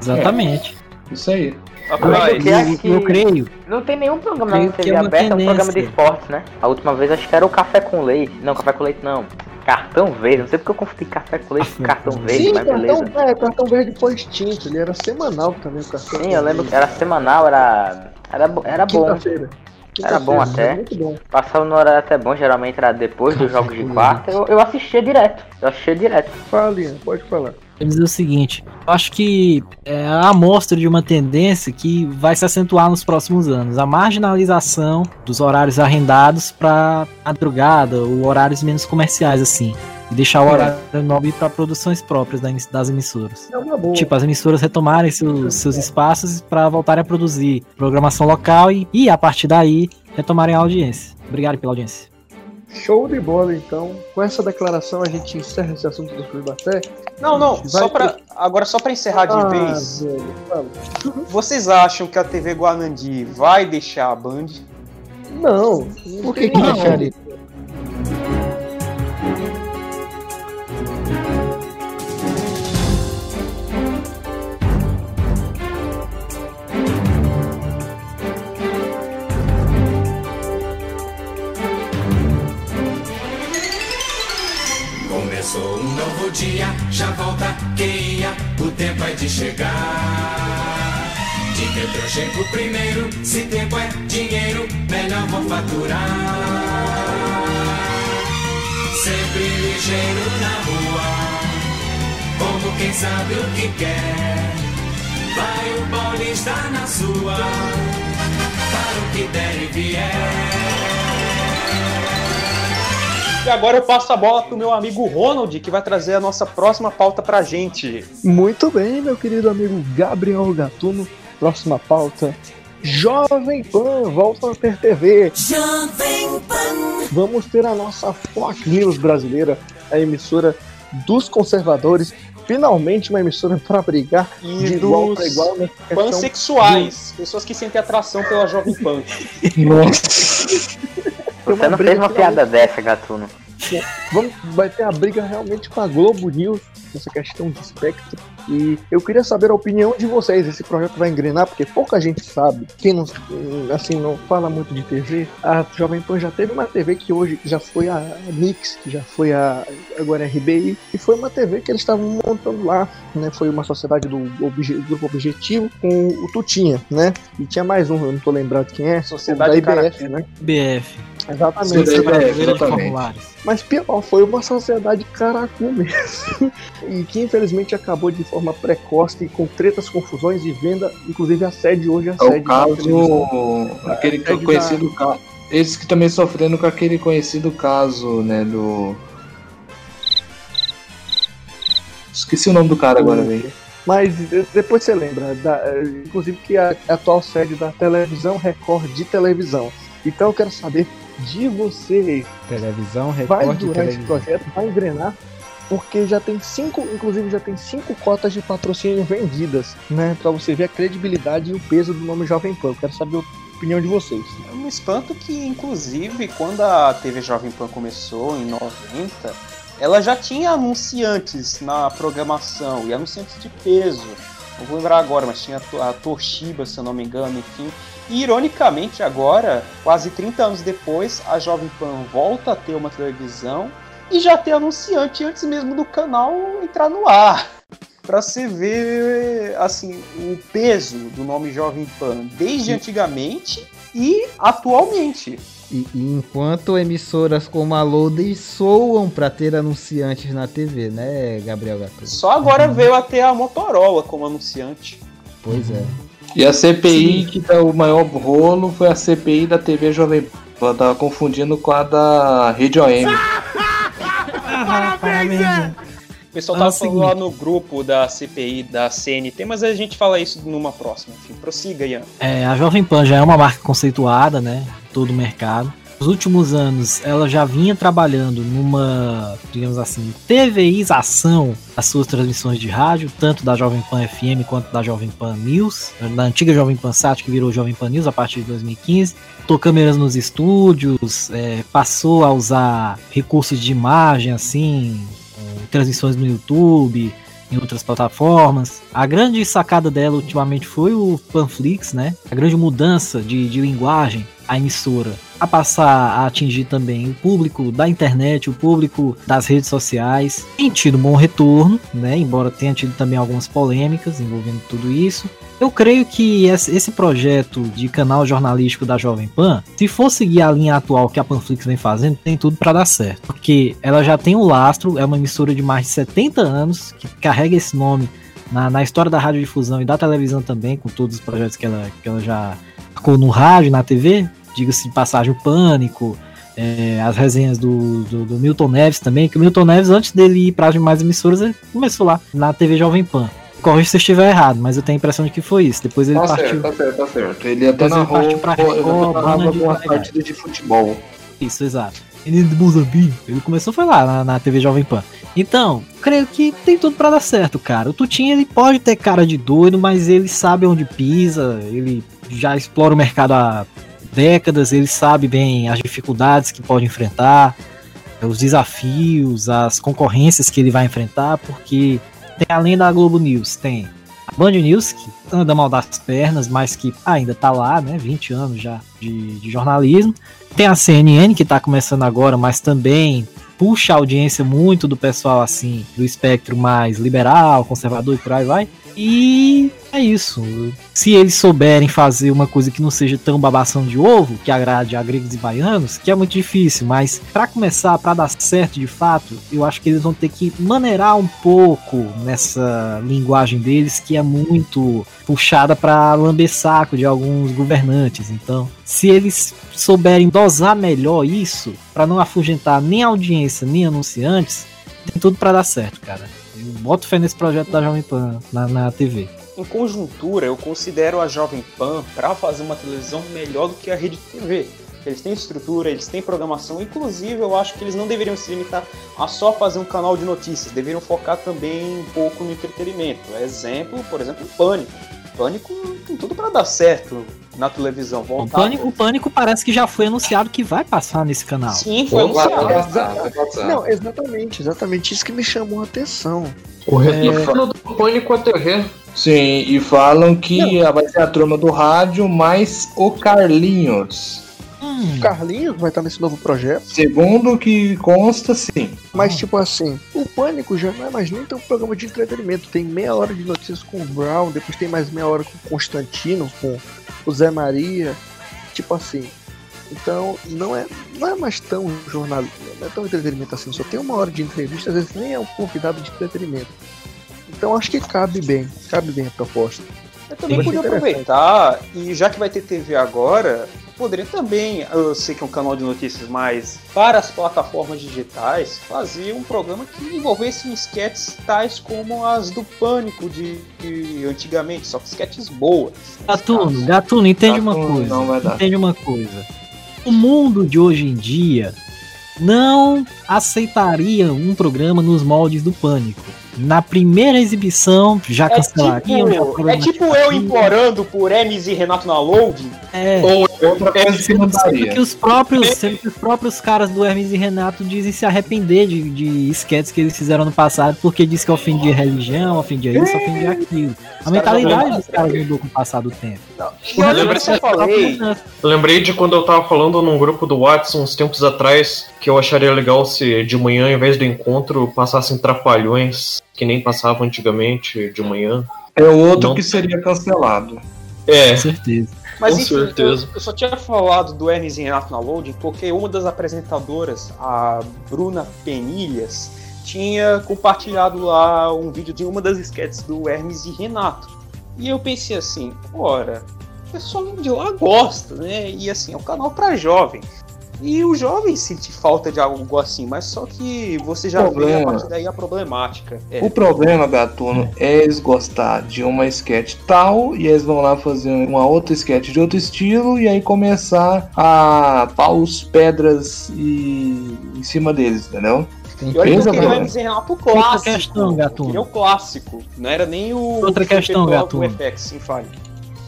Exatamente. Isso aí. Rapaz, que acho que- Eu creio. Não tem nenhum programa Creio na TV é aberta, é um programa de esportes, né? A última vez acho que era o Café com Leite. Não, Café com Leite não. Cartão Verde. Não sei porque eu confundi Café com Leite com Cartão Verde, Sim, mas cartão, beleza. é, cartão verde foi extinto, ele era semanal também o cartão. Sim, eu lembro que era semanal, era. Era, era bom. Era bom até. Muito bom. Passava no horário até bom, geralmente era depois dos jogos de quarta. Eu, eu assistia direto. Eu assistia direto. Fala, Ian, pode falar. Quer dizer o seguinte, eu acho que é a amostra de uma tendência que vai se acentuar nos próximos anos. A marginalização dos horários arrendados para madrugada ou horários menos comerciais, assim. E deixar o É. horário nobre para produções próprias das emissoras. É uma boa. Tipo, as emissoras retomarem seus, seus espaços para voltarem a produzir programação local e, e, a partir daí, retomarem a audiência. Obrigado pela audiência. Show de bola, então. Com essa declaração a gente encerra esse assunto do Fé. Não, não, só pra, ter- agora só pra encerrar de Ah, vez. velho. Vocês acham que a TV Guanandi vai deixar a Band? Não. Por que que não. deixaria? Novo dia, já volta quem ia, o tempo é de chegar. De Petrochen pro primeiro, se tempo é dinheiro, melhor vou faturar. Sempre ligeiro na rua, como quem sabe o que quer. Vai o paulista na sua, para o que der e vier. E agora eu passo a bola pro meu amigo Ronald, que vai trazer a nossa próxima pauta pra gente. Muito bem, meu querido amigo Gabriel Gatuno. Próxima pauta. Jovem Pan volta a ter TV. Jovem Pan. Vamos ter a nossa Fox News brasileira, a emissora dos conservadores. Finalmente uma emissora para brigar E de igual para igual questão Pansexuais, pessoas que sentem atração pela Jovem Pan. Nossa. Você não fez uma piada dessa, Gatuno. Vamos, vai ter a briga realmente com a Globo News nessa questão de espectro. E eu queria saber a opinião de vocês. Esse projeto vai engrenar, porque pouca gente sabe. Quem não, assim, não fala muito de TV, a Jovem Pan já teve uma TV que hoje já foi a Mix, que já foi a agora a RBI, e foi uma TV que eles estavam montando lá, né? Foi uma sociedade do obje, Grupo Objetivo com o Tutinha, né? E tinha mais um, eu não tô lembrado quem é. Sociedade da IBF, Karatê. né? BF. Exatamente. Sim, Brasileira de exatamente. Mas pior, foi uma sociedade caracu mesmo. e que infelizmente acabou de forma precoce, com tretas, confusões e venda, inclusive a sede hoje é a É o sede da televisão. caso. Aquele da- conhecido caso. Eles que também sofrendo com aquele conhecido caso, né, do. Esqueci o nome do cara agora, velho. Mas depois você lembra, da- eh, inclusive que é a atual sede da televisão Record de televisão. Então eu quero saber de você, Televisão, vai recorte, durar esse projeto, vai engrenar? Porque já tem cinco, inclusive já tem cinco cotas de patrocínio vendidas, né? Pra você ver a credibilidade e o peso do nome Jovem Pan. Eu quero saber a opinião de vocês. Eu me espanto que, inclusive, quando a TV Jovem Pan começou, em 90, ela já tinha anunciantes na programação, e anunciantes de peso. Não vou lembrar agora, mas tinha a To- a Toshiba, se eu não me engano, enfim. E, ironicamente, agora, quase 30 anos depois, a Jovem Pan volta a ter uma televisão e já tem anunciante antes mesmo do canal entrar no ar. Pra você ver, assim, o peso do nome Jovem Pan desde antigamente e atualmente. E, e enquanto emissoras como a Loaded soam pra ter anunciantes na TV, né, Gabriel? Só agora veio até a Motorola como anunciante. Pois é. E a CPI que dá o maior rolo foi a CPI da TV Jovem Pan. Eu tava confundindo com a da Rede OM. O pessoal Ah, tava o falando lá no grupo da CPI, da CNT, mas a gente fala isso numa próxima. Enfim, prossiga, Ian. É, a Jovem Pan já é uma marca conceituada, né? Todo o mercado. Nos últimos anos, ela já vinha trabalhando numa, digamos assim, TVização das suas transmissões de rádio, tanto da Jovem Pan FM quanto da Jovem Pan News, da antiga Jovem Pan Sat, que virou Jovem Pan News a partir de 2015. Botou câmeras nos estúdios, é, passou a usar recursos de imagem, assim, transmissões no YouTube, em outras plataformas. A grande sacada dela ultimamente foi o Panflix, né? A grande mudança de, de linguagem a emissora a passar a atingir também o público da internet, o público das redes sociais. Tem tido um bom retorno, né? Embora tenha tido também algumas polêmicas envolvendo tudo isso. Eu creio que esse projeto de canal jornalístico da Jovem Pan, se for seguir a linha atual que a Panflix vem fazendo, tem tudo para dar certo. Porque ela já tem um lastro, é uma emissora de mais de 70 anos, que carrega esse nome na, na história da radiodifusão e da televisão também, com todos os projetos que ela, que ela já marcou no rádio, na TV. Diga-se de passagem, o Pânico, é, as resenhas do, do, do Milton Neves também, que o Milton Neves, antes dele ir para as demais emissoras, ele começou lá, na TV Jovem Pan. Corrija se eu estiver errado, mas eu tenho a impressão de que foi isso. Depois ele Tá partiu. certo, tá certo, tá certo. Ele até Depois ele partiu ele Record, narrava de Verdade. partidas de futebol. Isso, exato. Menino de Mozambique. Ele começou foi lá na, na TV Jovem Pan. Então, creio que tem tudo pra dar certo, cara. O Tutinho ele pode ter cara de doido, mas ele sabe onde pisa, ele já explora o mercado há décadas, ele sabe bem as dificuldades que pode enfrentar, os desafios, as concorrências que ele vai enfrentar, porque tem além da Globo News, tem a Band News, que anda mal das pernas, mas que ainda tá lá, né? 20 anos já de, de jornalismo. Tem a CNN, que tá começando agora, mas também puxa a audiência muito do pessoal, assim, do espectro mais liberal, conservador e por aí vai. E é isso. Se eles souberem fazer uma coisa que não seja tão babação de ovo, que agrade a gregos e baianos, que é muito difícil, mas para começar, para dar certo de fato, eu acho que eles vão ter que maneirar um pouco nessa linguagem deles, que é muito puxada para lamber saco de alguns governantes. Então, se eles souberem dosar melhor isso, para não afugentar nem audiência nem anunciantes, tem tudo para dar certo, cara. Boto fé nesse projeto da Jovem Pan na, na TV. Em conjuntura, eu considero a Jovem Pan para fazer uma televisão melhor do que a Rede TV. Eles têm estrutura, eles têm programação. Inclusive, eu acho que eles não deveriam se limitar a só fazer um canal de notícias. Deveriam focar também um pouco no entretenimento. Exemplo, por exemplo, o Pânico. Pânico tem tudo para dar certo. Na televisão O. Pânico, o Pânico parece que já foi anunciado que vai passar nesse canal. Sim, foi anunciado. passar, vai passar. Não, exatamente, exatamente isso que me chamou a atenção. O retorno do Pânico à TV. Sim, e falam que vai ser a turma do rádio mais o Carlinhos. Hum, O Carlinhos vai estar nesse novo projeto, Segundo o que consta, sim. mas tipo assim, o Pânico já não é mais nem tão um programa de entretenimento. Tem meia hora de notícias com o Brown, depois tem mais meia hora com o Constantino, com o Zé Maria. Tipo assim. Então, não é, não é mais tão jornal, não é tão entretenimento assim, só tem uma hora de entrevista, às vezes nem é um convidado de entretenimento. Então acho que cabe bem, cabe bem a proposta. Eu também podia interessante. aproveitar, e já que vai ter TV agora, poderia também, eu sei que é um canal de notícias, mas para as plataformas digitais, fazer um programa que envolvesse esquetes tais como as do Pânico de, de antigamente, só que esquetes boas. Gatuno, Gatuno, entende uma Gatuno, coisa. não vai dar. Entende uma coisa. O mundo de hoje em dia não aceitaria um programa nos moldes do Pânico. Na primeira exibição, já É cancelariam. já tipo, é tipo eu implorando por Hermes e Renato na loading. É, Ou outra coisa que sendo mandaria. que os próprios, sendo que os próprios caras do Hermes e Renato dizem se arrepender de, de esquetes que eles fizeram no passado, porque diz que ofendia religião, ofendia isso, ofendia aquilo. A mentalidade dos caras mudou com o passar do tempo. Eu falei. Eu lembrei de quando eu tava falando num grupo do WhatsApp uns tempos atrás que eu acharia legal se de manhã, em vez do encontro, passassem trapalhões que nem passavam antigamente de manhã. É o outro Não. que seria cancelado. É, Com certeza. Mas Com enfim, certeza. Eu, eu só tinha falado do Hermes e Renato na loading porque uma das apresentadoras, a Bruna Penilhas, tinha compartilhado lá um vídeo de uma das sketches do Hermes e Renato. E eu pensei assim, ora, o pessoal de lá gosta, né? E assim, é um canal para jovem. E o jovem sente falta de algo assim, mas só que você já vê a Problema. partir daí a problemática. É, O problema, Gatuno, é eles gostar de uma sketch tal e eles vão lá fazer uma outra sketch de outro estilo e aí começar a paus, pedras e em cima deles, entendeu? E olha que eu Pensa, queria o mano. Hermes e Renato clássico. Outra questão, Gatuno. Queria o clássico. Não era nem o. Outra que questão, Gatuno. FX, sim.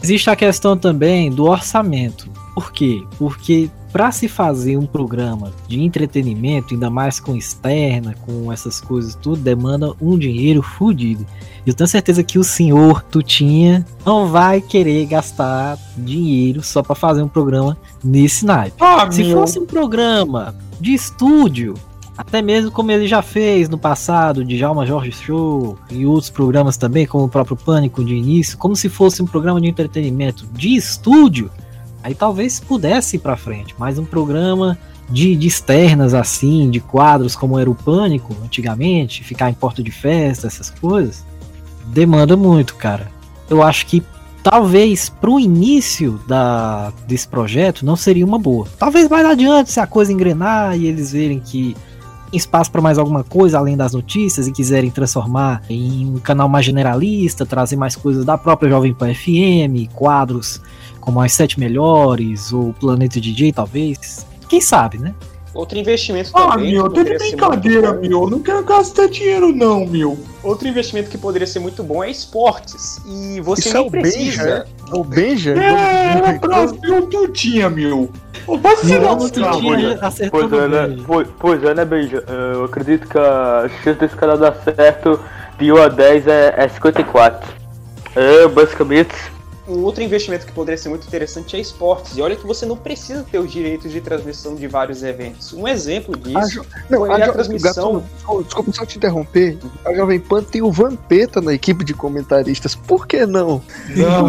Existe a questão também do orçamento. Por quê? Porque para se fazer um programa de entretenimento, ainda mais com externa, com essas coisas tudo, demanda um dinheiro fudido. E eu tenho certeza que o senhor Tutinha não vai querer gastar dinheiro só para fazer um programa nesse naipe. Ah, Se fosse um programa de estúdio, até mesmo como ele já fez no passado, de Jalma Jorge Show e outros programas também, como o próprio Pânico de início, como se fosse um programa de entretenimento de estúdio, aí talvez pudesse ir pra frente, mas um programa de, de externas assim, de quadros como era o Pânico antigamente, ficar em porta de festa, essas coisas, demanda muito, cara. Eu acho que talvez pro início da, desse projeto não seria uma boa. Talvez mais adiante, se a coisa engrenar e eles verem que tem espaço para mais alguma coisa além das notícias e quiserem transformar em um canal mais generalista, trazer mais coisas da própria Jovem Pan FM, quadros como as sete melhores ou Planeta DJ, talvez. Quem sabe, né? Outro investimento Ah, também. meu, que tá de brincadeira, meu. Não quero gastar dinheiro, não, meu. Outro investimento que poderia ser muito bom é esportes. E você Isso é nem o Benja, precisa. é o Benja? É, era pra ver o Tutinha, meu. Pois é, né? Benja. Pois, pois é, né, Beija? Eu acredito que a chance desse canal dar certo de 1 a 10 é, é 54. É, basicamente. Um outro investimento que poderia ser muito interessante é esportes. E olha que você não precisa ter os direitos de transmissão de vários eventos. Um exemplo A disso Jo- Não, foi a a transmissão. Gatuno, desculpa- só te interromper. A Jovem Pan tem o Vampeta na equipe de comentaristas. Por que não? Não, não,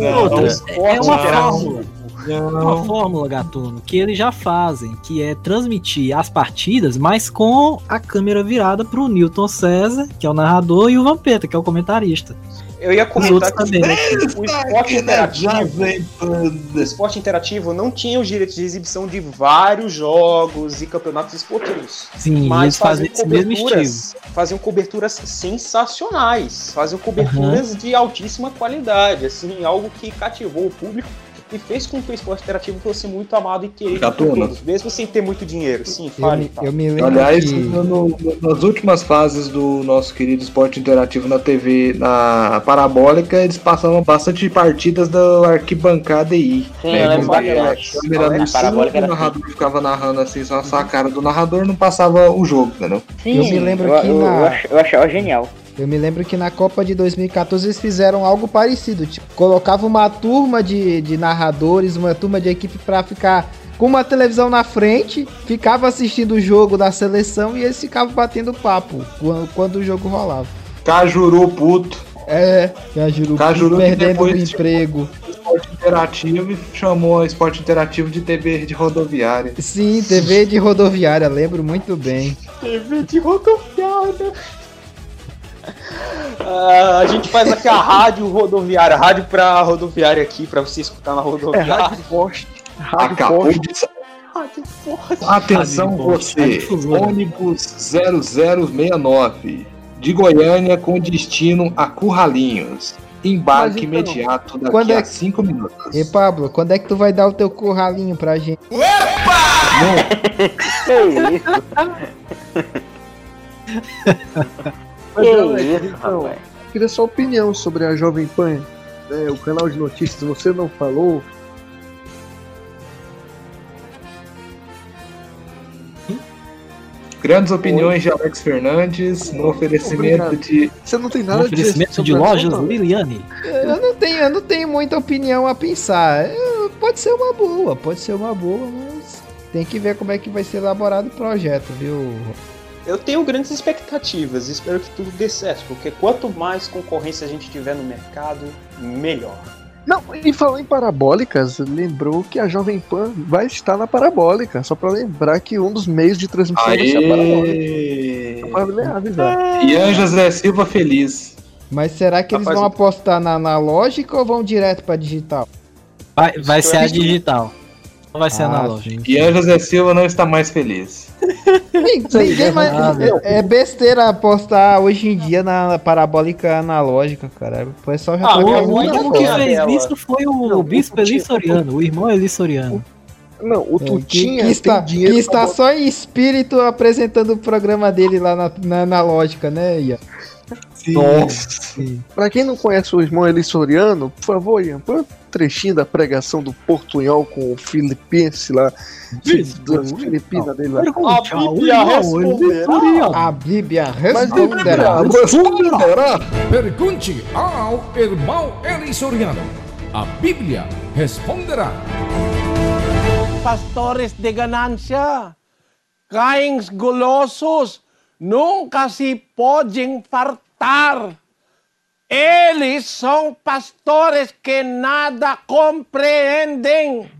não. Outra, o é uma fórmula. Uma fórmula, Gatuno, que eles já fazem, que é transmitir as partidas, mas com a câmera virada pro Newton César, que é o narrador, e o Vampeta, que é o comentarista. Eu ia comentar que também, né? o esporte interativo. Jovem O Pan. esporte interativo não tinha os direitos de exibição de vários jogos e campeonatos esportivos. Sim, mas faziam coberturas, faziam coberturas sensacionais, faziam coberturas de altíssima qualidade, assim, algo que cativou o público e fez com que o esporte interativo fosse muito amado e querido por todos, mesmo sem ter muito dinheiro. Sim, Eu fale. me, Paulo. eu me lembro Aliás, que... no- no- nas últimas fases do nosso querido esporte interativo na TV, na parabólica, eles passavam bastante partidas da arquibancada e Sim, eu lembro a câmera bastante. no A parabólica o era narrador ficava narrando assim, só, só a cara do narrador, não passava o jogo, entendeu? Sim, Eu me lembro eu, que eu, na- eu, eu achava genial. Eu me lembro que na Copa de 2014 eles fizeram algo parecido. Tipo, colocava uma turma de, de narradores, uma turma de equipe pra ficar com uma televisão na frente, ficava assistindo o jogo da seleção e eles ficavam batendo papo quando, quando o jogo rolava. Cajuru puto, É, Cajuru, Cajuru perdendo o emprego. esporte interativo e chamou a esporte interativo de TV de rodoviária. Sim, TV de rodoviária, lembro muito bem. TV de rodoviária. Ah, a gente faz aqui a rádio rodoviária, rádio pra rodoviária aqui, pra você escutar na É rodoviária. rádio forte. Rádio Acabou forte. de Rádio forte. Atenção Rádio Forte, você, Difusora. ônibus 0069 de Goiânia com destino a Curralinhos. Embarque então, imediato daqui quando é a que- 5 minutos. E Pablo, quando é que tu vai dar o teu curralinho pra gente? Que isso? Mas, isso, então, rapaz. queria sua opinião sobre a Jovem Pan, né, o canal de notícias. Você não falou. Grandes opiniões de Alex Fernandes no oferecimento Obrigado. de. Você não tem nada oferecimento de a lojas? Liliane. Eu não tenho, eu não tenho muita opinião a pensar. É, pode ser uma boa, pode ser uma boa, mas tem que ver como é que vai ser elaborado o projeto, viu? Eu tenho grandes expectativas, espero que tudo dê certo, porque quanto mais concorrência a gente tiver no mercado, melhor. Não, e falando em parabólicas, lembrou que a Jovem Pan vai estar na parabólica. Só pra lembrar que um dos meios de transmissão vai ser a parabólica. Pra. Ian José Silva feliz. Mas será que eles Rapaz, vão apostar na analógica ou vão direto pra digital? Vai, vai ser a que- digital. Não vai ser Ah, analógico. sim. Ian José Silva não está mais feliz. Nin- Ninguém mais. errado. É, é besteira apostar hoje em dia na parabólica analógica, cara. O pessoal já Ah, tá O que tinha coisa. fez dela. isso foi o Não, Bispo Eli Soriano, o irmão Eli Soriano. Não, o É, Tutinha que, que está, que está só em espírito apresentando o programa dele lá na, na, na lógica, né, Ian? Nossa. Pra quem não conhece o irmão Eli Soriano, por favor, Ian, põe um trechinho da pregação do Portunhol com o Filipense lá. Dele. A Bíblia responderá. A Bíblia responderá. responderá. Pergunte ao irmão Eli Soriano. A Bíblia responderá. pastores de ganancia. Caings golosos, nunca se podem fartar. Eles são pastores que nada compreendem.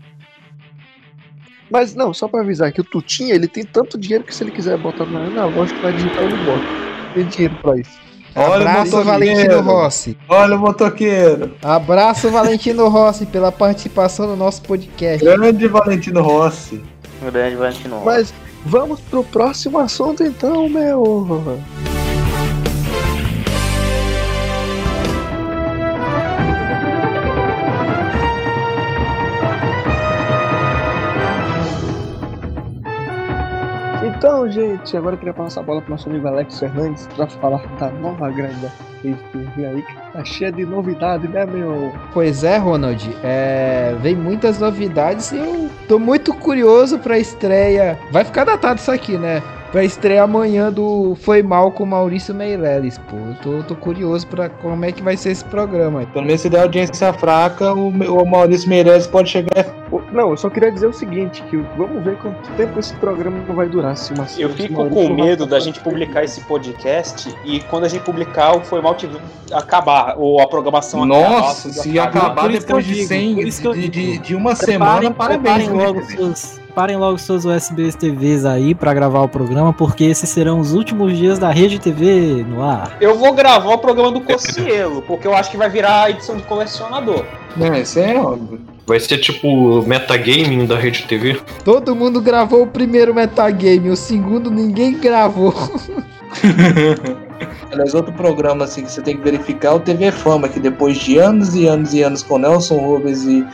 Mas não, só pra avisar que o Tutinha, ele tem tanto dinheiro que se ele quiser botar na na digital, ele bota. Tem dinheiro pra isso. Olha o Abraço, motoqueiro. Valentino Rossi. Olha o motoqueiro. Abraço, Valentino Rossi, pela participação no nosso podcast. Grande Valentino Rossi. Grande Valentino. Mas vamos pro próximo assunto então, meu. Então, gente, agora eu queria passar a bola pro nosso amigo Alex Fernandes pra falar da nova Rede TV aí, que tá cheia de novidade, né, meu? Pois é, Ronald. É, vem muitas novidades e eu tô muito curioso pra estreia. Vai ficar datado isso aqui, né? Pra estreia amanhã do Foi Mal com Maurício Meirelles. Pô, eu tô, tô curioso pra como é que vai ser esse programa. aí. Pelo menos se der audiência fraca, o, o Maurício Meirelles pode chegar. Não, eu só queria dizer o seguinte, que vamos ver quanto tempo esse programa vai durar. Se uma, Eu fico Maurício com vai- medo da gente publicar esse podcast e quando a gente publicar o Foi Mal tiver- acabar, ou a programação acabar. Nossa, tudo se acabar. acabar depois de digo, 100, por isso que eu de, de, de uma Preparem- semana, parabéns. Preparem né, logo, seus, preparem logo seus USBs TVs aí pra gravar o programa, porque esses serão os últimos dias da Rede TV no ar. Eu vou gravar o programa do Cocielo, porque eu acho que vai virar a edição de colecionador. Não, isso é óbvio. Vai ser tipo metagaming da Rede TV. Todo mundo gravou o primeiro metagame, o segundo ninguém gravou. Aliás, outro programa assim que você tem que verificar é o TV Fama, que depois de anos e anos e anos com Nelson Rubens e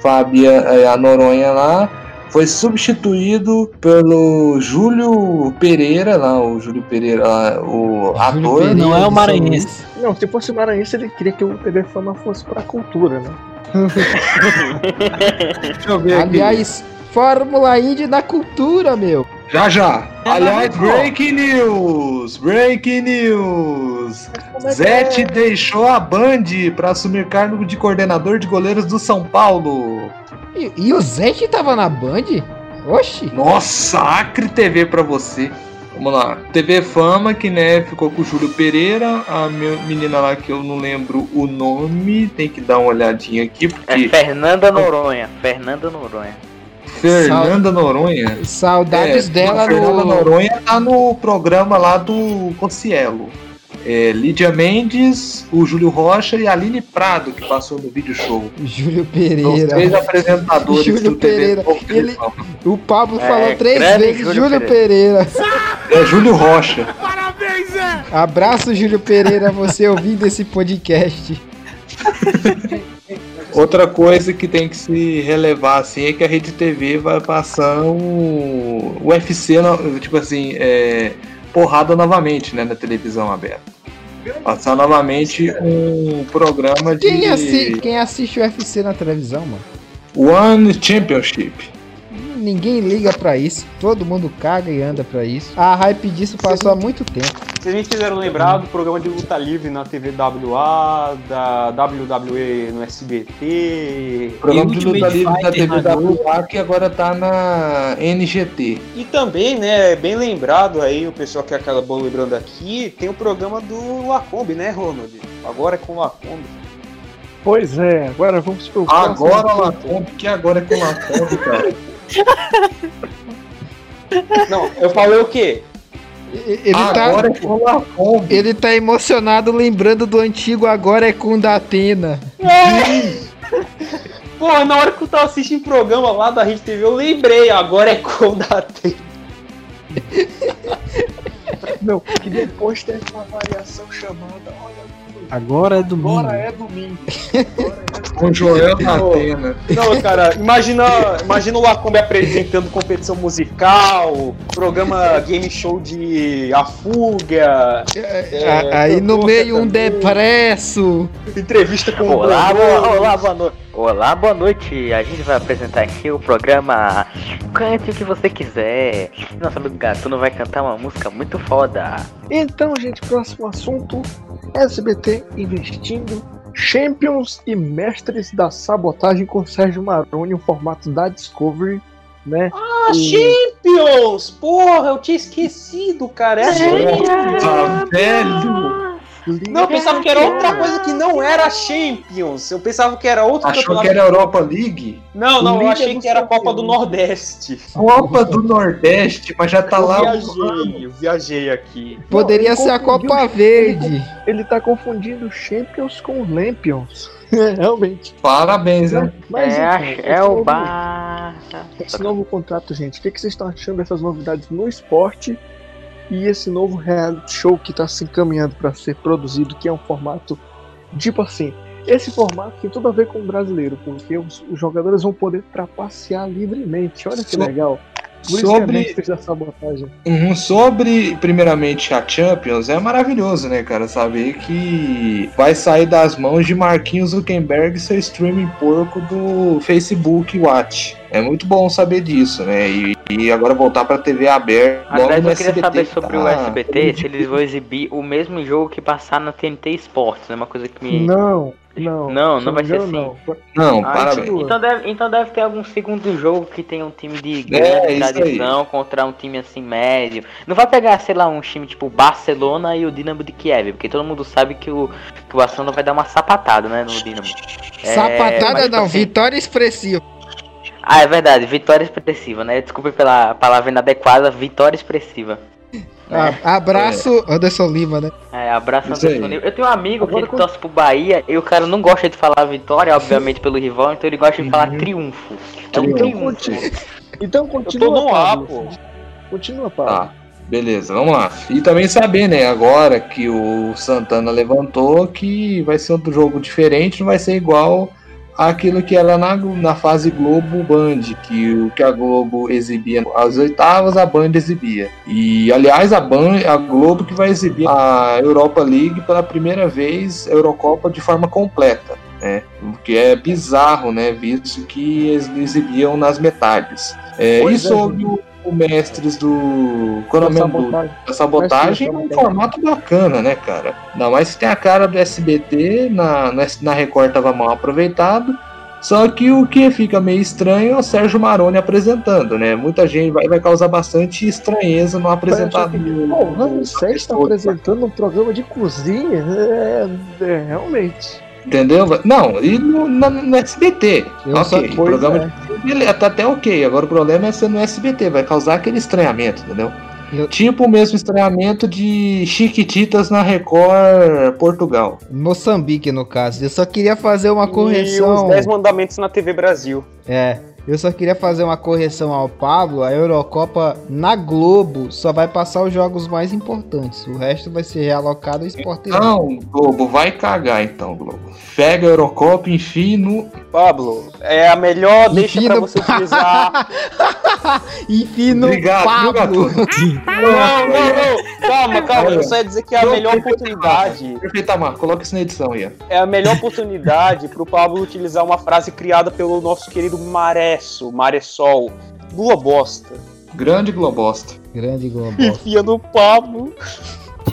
Fábia é, a Noronha lá, foi substituído pelo Júlio Pereira, lá, o Júlio Pereira, lá, o ator. Pereira, não é o maranhense. Não, se fosse maranhense, ele queria que o TV Fama fosse pra cultura, né? Deixa eu ver aqui. Aliás, Fórmula Indy na cultura, meu. Já já. Aliás, breaking news! Breaking news! Zete deixou a Band para assumir cargo de coordenador de goleiros do São Paulo. E, e o Zete tava na Band? Oxi. Nossa, Acre TV pra você. Vamos lá. TV Fama, que né, ficou com o Júlio Pereira, a menina lá que eu não lembro o nome, tem que dar uma olhadinha aqui, porque. É Fernanda Noronha. Fernanda Noronha. Fernanda Noronha. Saudades É, dela Fernanda no. Noronha tá no programa lá do Concielo. É, Lídia Mendes, o Júlio Rocha e a Aline Prado, que passou no vídeo show. Júlio Os Pereira. três apresentadores Júlio do TV Pereira. Fama. Ele- O Pablo É, falou três vezes Júlio Júlio, Pereira. É Júlio Rocha. Abraço, Júlio Pereira, você ouvindo esse podcast. Outra coisa que tem que se relevar assim é que a Rede TV vai passar o o UFC, tipo assim, é, porrada novamente, né, na televisão aberta. Passar novamente um programa de Quem, assi quem assiste o UFC na televisão, mano? One Championship. Ninguém liga pra isso. Todo mundo caga e anda pra isso. A hype disso passou há muito tempo. Vocês me fizeram lembrar do programa de luta livre na TV WA, da WWE no SBT. Programa de luta livre da Fighter TV na Globo. WA que agora tá na NGT. E também, né, bem lembrado aí, o pessoal que acabou lembrando aqui, tem o programa do Lacombe, né, Ronald? Agora é com o Lacombe. Pois é, agora vamos pro Agora assunto. Lacombe, que agora é com o Lacombe, cara. Não, eu falei o quê? Ele Agora tá, é com o Lacombe. ele tá emocionado lembrando do antigo Agora é com da Atena. Porra, na hora que eu tava assistindo o programa lá da Rede TV, eu lembrei, agora é com da T. Não, que depois teve uma variação chamada Olha, Agora é domingo. agora é domingo. Com Joel na Atena. Não, cara, imagina, imagina o Lacombe apresentando competição musical, programa game show de A Fuga. é, A- Aí no meio um sertanejo, depresso. Entrevista com o Olá, Brandon. boa, olá, boa noite. Olá, boa noite. A gente vai apresentar aqui o programa Cante o que você quiser. Nosso amigo Gatuno vai cantar uma música muito foda. Então, gente, próximo assunto: SBT investindo Champions e Mestres da Sabotagem com Sérgio Maroni, o formato da Discovery, né? Ah, E- Champions! Porra, eu tinha esquecido, cara. É a Champions. Nossa, velho. Não, eu pensava que era outra coisa que não era Champions. Eu pensava que era outro Achou que era Europa League? Não, não, eu Liga achei do que era Copa do Nordeste. Copa do Nordeste, mas já tá eu lá. viajei, eu viajei aqui. Poderia ele ser a Copa Verde. Ele tá confundindo Champions com Lampions. É, realmente. Parabéns, né? Mas, é, então, é o novo- Barça. Esse novo contrato, gente, o que, que vocês estão achando dessas novidades no esporte e esse novo reality show que está se encaminhando para ser produzido, que é um formato tipo assim. Esse formato tem tudo a ver com o brasileiro, porque os, os jogadores vão poder trapacear livremente. Olha que legal. Por sobre- é da sabotagem. Uhum, sobre, primeiramente, a Champions, é maravilhoso, né, cara? Saber que vai sair das mãos de Marquinhos Zuckerberg seu streaming porco do Facebook Watch. É muito bom saber disso, né? E, e agora voltar pra TV aberta. Aliás, eu queria SBT, saber que sobre tá- o SBT, se eles vão exibir o mesmo jogo que passar na TNT Sports, é uma coisa que me... Não, não. Não, não vai ser assim. não. Não, Ah, parabéns. continua. Então deve, então deve ter algum segundo jogo que tenha um time de É, grande aí. tradição contra um time assim médio. Não vai pegar, sei lá, um time tipo Barcelona e o Dinamo de Kiev, porque todo mundo sabe que o, que o Barcelona vai dar uma sapatada, né, no Dinamo. É, Sapatada mas, tipo não, assim- vitória expressiva. Ah, é verdade, vitória expressiva, né? Desculpe pela palavra inadequada, vitória expressiva. Ah, abraço, Anderson Lima, né? É, abraço Isso aí. Anderson Lima. Eu tenho um amigo que ele com- torce pro Bahia e o cara não gosta de falar vitória, obviamente, pelo rival, então ele gosta de falar Uhum. triunfo. É um Então, triunfo. continua. Então Eu tô continua, no ar, Pablo. pô. Continua. Tá, beleza, vamos lá. E também saber, né, agora que o Santana levantou que vai ser outro jogo diferente, não vai ser igual aquilo que era na, na fase Globo Band, que o que a Globo exibia as oitavas, a Band exibia. E aliás, a Band, a Globo que vai exibir a Europa League pela primeira vez, a Eurocopa de forma completa. Né? O que é bizarro, né? Visto que eles exibiam nas metades. É, e é, sobre o, o Mestres do. É o Da do- sabotagem. da sabotagem é Mestres um formato bacana, né, cara? Ainda mais que tem a cara do SBT, na, na, na Record tava mal aproveitado. Só que o que fica meio estranho é o Sérgio Maroni apresentando, né? Muita gente vai, vai causar bastante estranheza no apresentador. Pô, o Ramsés está apresentando um programa de cozinha. É, é, realmente. Entendeu? Não, e no, na- no SBT. Eu ok, o programa é. de ele tá até ok. Agora o problema é ser no SBT, vai causar aquele estranhamento, entendeu? Tipo o mesmo estranhamento de Chiquititas na Record Portugal. Moçambique, no caso. Eu só queria fazer uma E os correção. 10 mandamentos na TV Brasil. É, eu só queria fazer uma correção ao Pablo. A Eurocopa na Globo só vai passar os jogos mais importantes. O resto vai ser realocado ao Sport TV. Não, Globo, vai cagar então, Globo. Pega a Eurocopa, enfim, no. Pablo, é a melhor deixa Enfim, pra no- você utilizar. Enfim, no Obrigado, Pablo. Não, não, não. Calma, calma. Eu só ia dizer que é a melhor oportunidade. Perfeito, Amar, coloca isso na edição aí. É a melhor oportunidade pro Pablo utilizar uma frase criada pelo nosso querido Maresso, Maressol. Lua bosta. Grande Globosta. Grande Globo. Enfia no Pablo.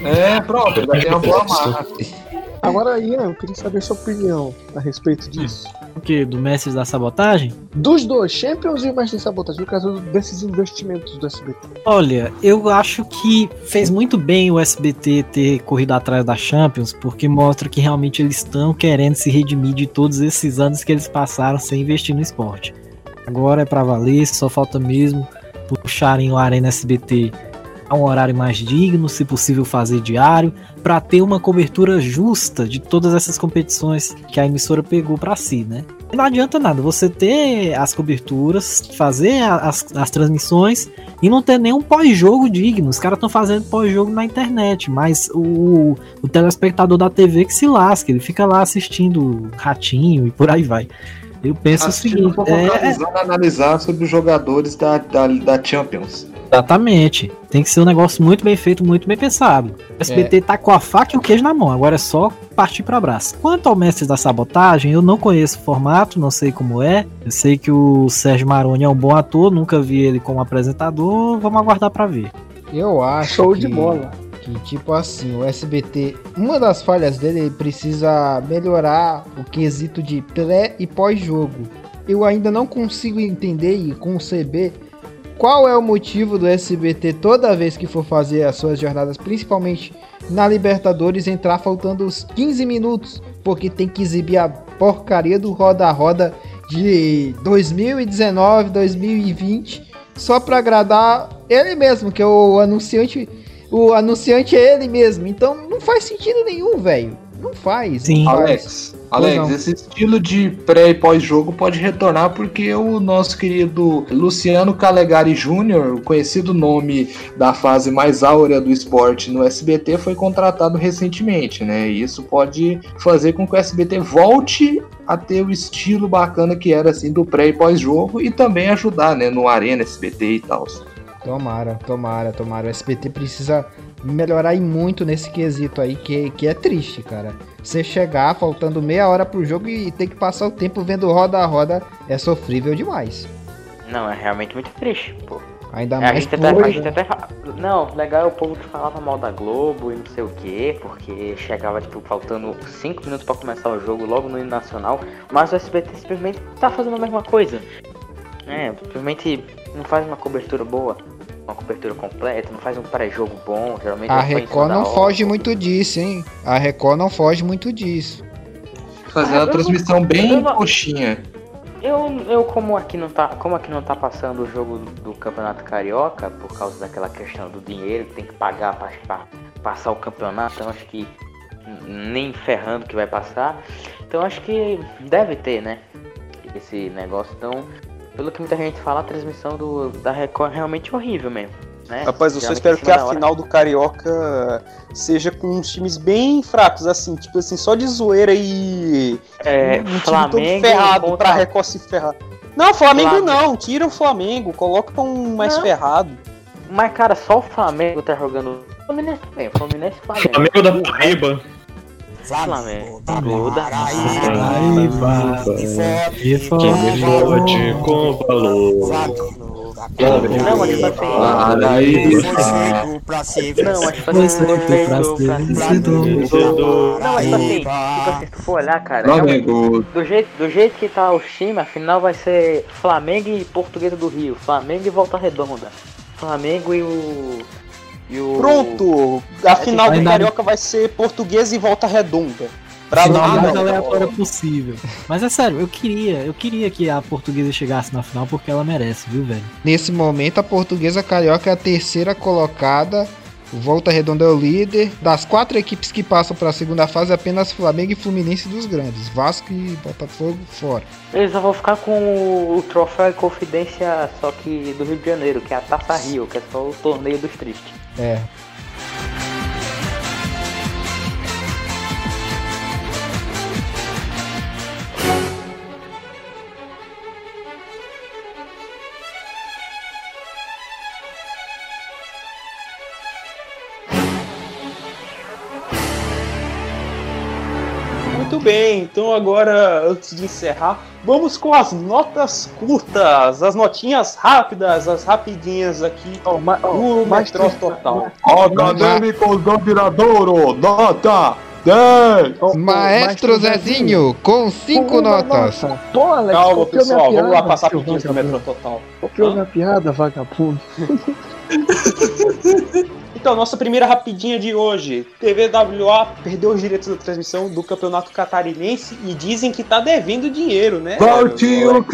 É, pronto, já tem uma boa marca. Agora, Ian, eu queria saber sua opinião a respeito disso. O que? Do Mestres da Sabotagem? Dos dois, Champions e o Mestre de Sabotagem, no caso desses investimentos do SBT. Olha, eu acho que fez muito bem o SBT ter corrido atrás da Champions, porque mostra que realmente eles estão querendo se redimir de todos esses anos que eles passaram sem investir no esporte. Agora é pra valer, só falta mesmo puxarem o Arena SBT a um horário mais digno, se possível fazer diário, para ter uma cobertura justa de todas essas competições que a emissora pegou para si, né? Não adianta nada você ter as coberturas, fazer as, as transmissões e não ter nenhum pós-jogo digno. Os caras estão fazendo pós-jogo na internet, mas o, o telespectador da TV que se lasca, ele fica lá assistindo ratinho e por aí vai. Eu penso o seguinte, é, focalizando, analisar sobre os jogadores da, da, da Champions. Exatamente. Tem que ser um negócio muito bem feito, muito bem pensado. O SBT tá com a faca e o queijo na mão, agora é só partir para abraço. Quanto ao Mestre da Sabotagem, eu não conheço o formato, não sei como é. Eu sei que o Sérgio Maroni é um bom ator, nunca vi ele como apresentador, vamos aguardar para ver. Eu acho Show que, de bola. Que, tipo assim, o SBT, uma das falhas dele, ele precisa melhorar o quesito de pré e pós-jogo. Eu ainda não consigo entender e conceber qual é o motivo do SBT toda vez que for fazer as suas jornadas, principalmente na Libertadores, entrar faltando os 15 minutos, porque tem que exibir a porcaria do roda-roda de 2019, 2020, só para agradar ele mesmo, que é o anunciante. O anunciante é ele mesmo. Então não faz sentido nenhum, velho. Não faz. Sim. não faz. Alex, Pois Alex, não. esse estilo de pré e pós-jogo pode retornar porque o nosso querido Luciano Calegari Júnior, o conhecido nome da fase mais áurea do esporte no SBT, foi contratado recentemente, né? E isso pode fazer com que o SBT volte a ter o estilo bacana que era assim do pré e pós-jogo e também ajudar, né, no Arena SBT e tal. Tomara, tomara, tomara. O SBT precisa melhorar e muito nesse quesito aí, que, que é triste, cara. Você chegar faltando meia hora pro jogo e ter que passar o tempo vendo roda a roda é sofrível demais. Não, é realmente muito triste, pô. Ainda É, a, mais gente até, a gente até fala. Não, legal é o povo que falava mal da Globo e não sei o que, porque chegava, tipo, faltando 5 minutos pra começar o jogo logo no nacional, mas o SBT simplesmente tá fazendo a mesma coisa. É, simplesmente não faz uma cobertura boa, uma cobertura completa, não faz um pré-jogo bom, geralmente A Record não hora. foge muito disso, hein? A Record não foge muito disso. Fazer Ah, uma transmissão não- bem eu coxinha. Eu, eu como aqui não tá, como aqui não tá passando o jogo do Campeonato Carioca por causa daquela questão do dinheiro que tem que pagar pra, pra passar o campeonato, então acho que nem ferrando que vai passar. Então acho que deve ter, né? Esse negócio. Então, pelo que muita gente fala, a transmissão do, da Record é realmente horrível mesmo. né? Rapaz, eu só Geralmente espero que a hora. final do Carioca seja com uns times bem fracos, assim, tipo assim, só de zoeira e. É, um time Flamengo todo ferrado contra- pra Record se ferrar. Não, Flamengo Flamengo. não, tira o Flamengo, coloca um mais Não. ferrado. Mas, cara, só o Flamengo tá jogando. O Fluminense também, o Fluminense e Flamengo. Flamengo da Paraíba. Flamengo. Flamengo da Paraíba. E Que com valor. Não, mas tipo assim. Não, mas tipo assim. Você foi pra ser vencedor. Não, mas tipo assim, tipo assim, se tu for olhar, cara. Flamengo. realmente, Do jeito, do jeito que tá o time, a final vai ser Flamengo e Portuguesa do Rio. Flamengo e Volta Redonda. Flamengo e o. E o. Pronto! A final do Ainda- Carioca vai ser português e volta redonda. Pra dar uma mais aleatória possível. Mas é sério, eu queria, eu queria que a portuguesa chegasse na final porque ela merece, viu, velho? Nesse momento, a portuguesa carioca é a terceira colocada. O Volta Redonda é o líder. Das quatro equipes que passam para a segunda fase, apenas Flamengo e Fluminense dos grandes. Vasco e Botafogo fora. Eles vão ficar com o, o troféu e confidência só que do Rio de Janeiro, que é a Taça Rio, que é só o torneio dos tristes. É. bem, então agora, antes de encerrar, vamos com as notas curtas, as notinhas rápidas, as rapidinhas aqui do mas Metro tem- Total. Acadêmicos do Viradouro, nota 10. Maestro Zezinho, com cinco Uma notas. nota. Pô, Alex, Calma, minha pessoal, vamos lá piada, passar rapidinho do vagabundo. Metro Total. Copiou minha piada, vagabundo. Então, nossa primeira rapidinha de hoje. TVWA perdeu os direitos da transmissão do Campeonato Catarinense e dizem que tá devendo dinheiro, né? Valtinho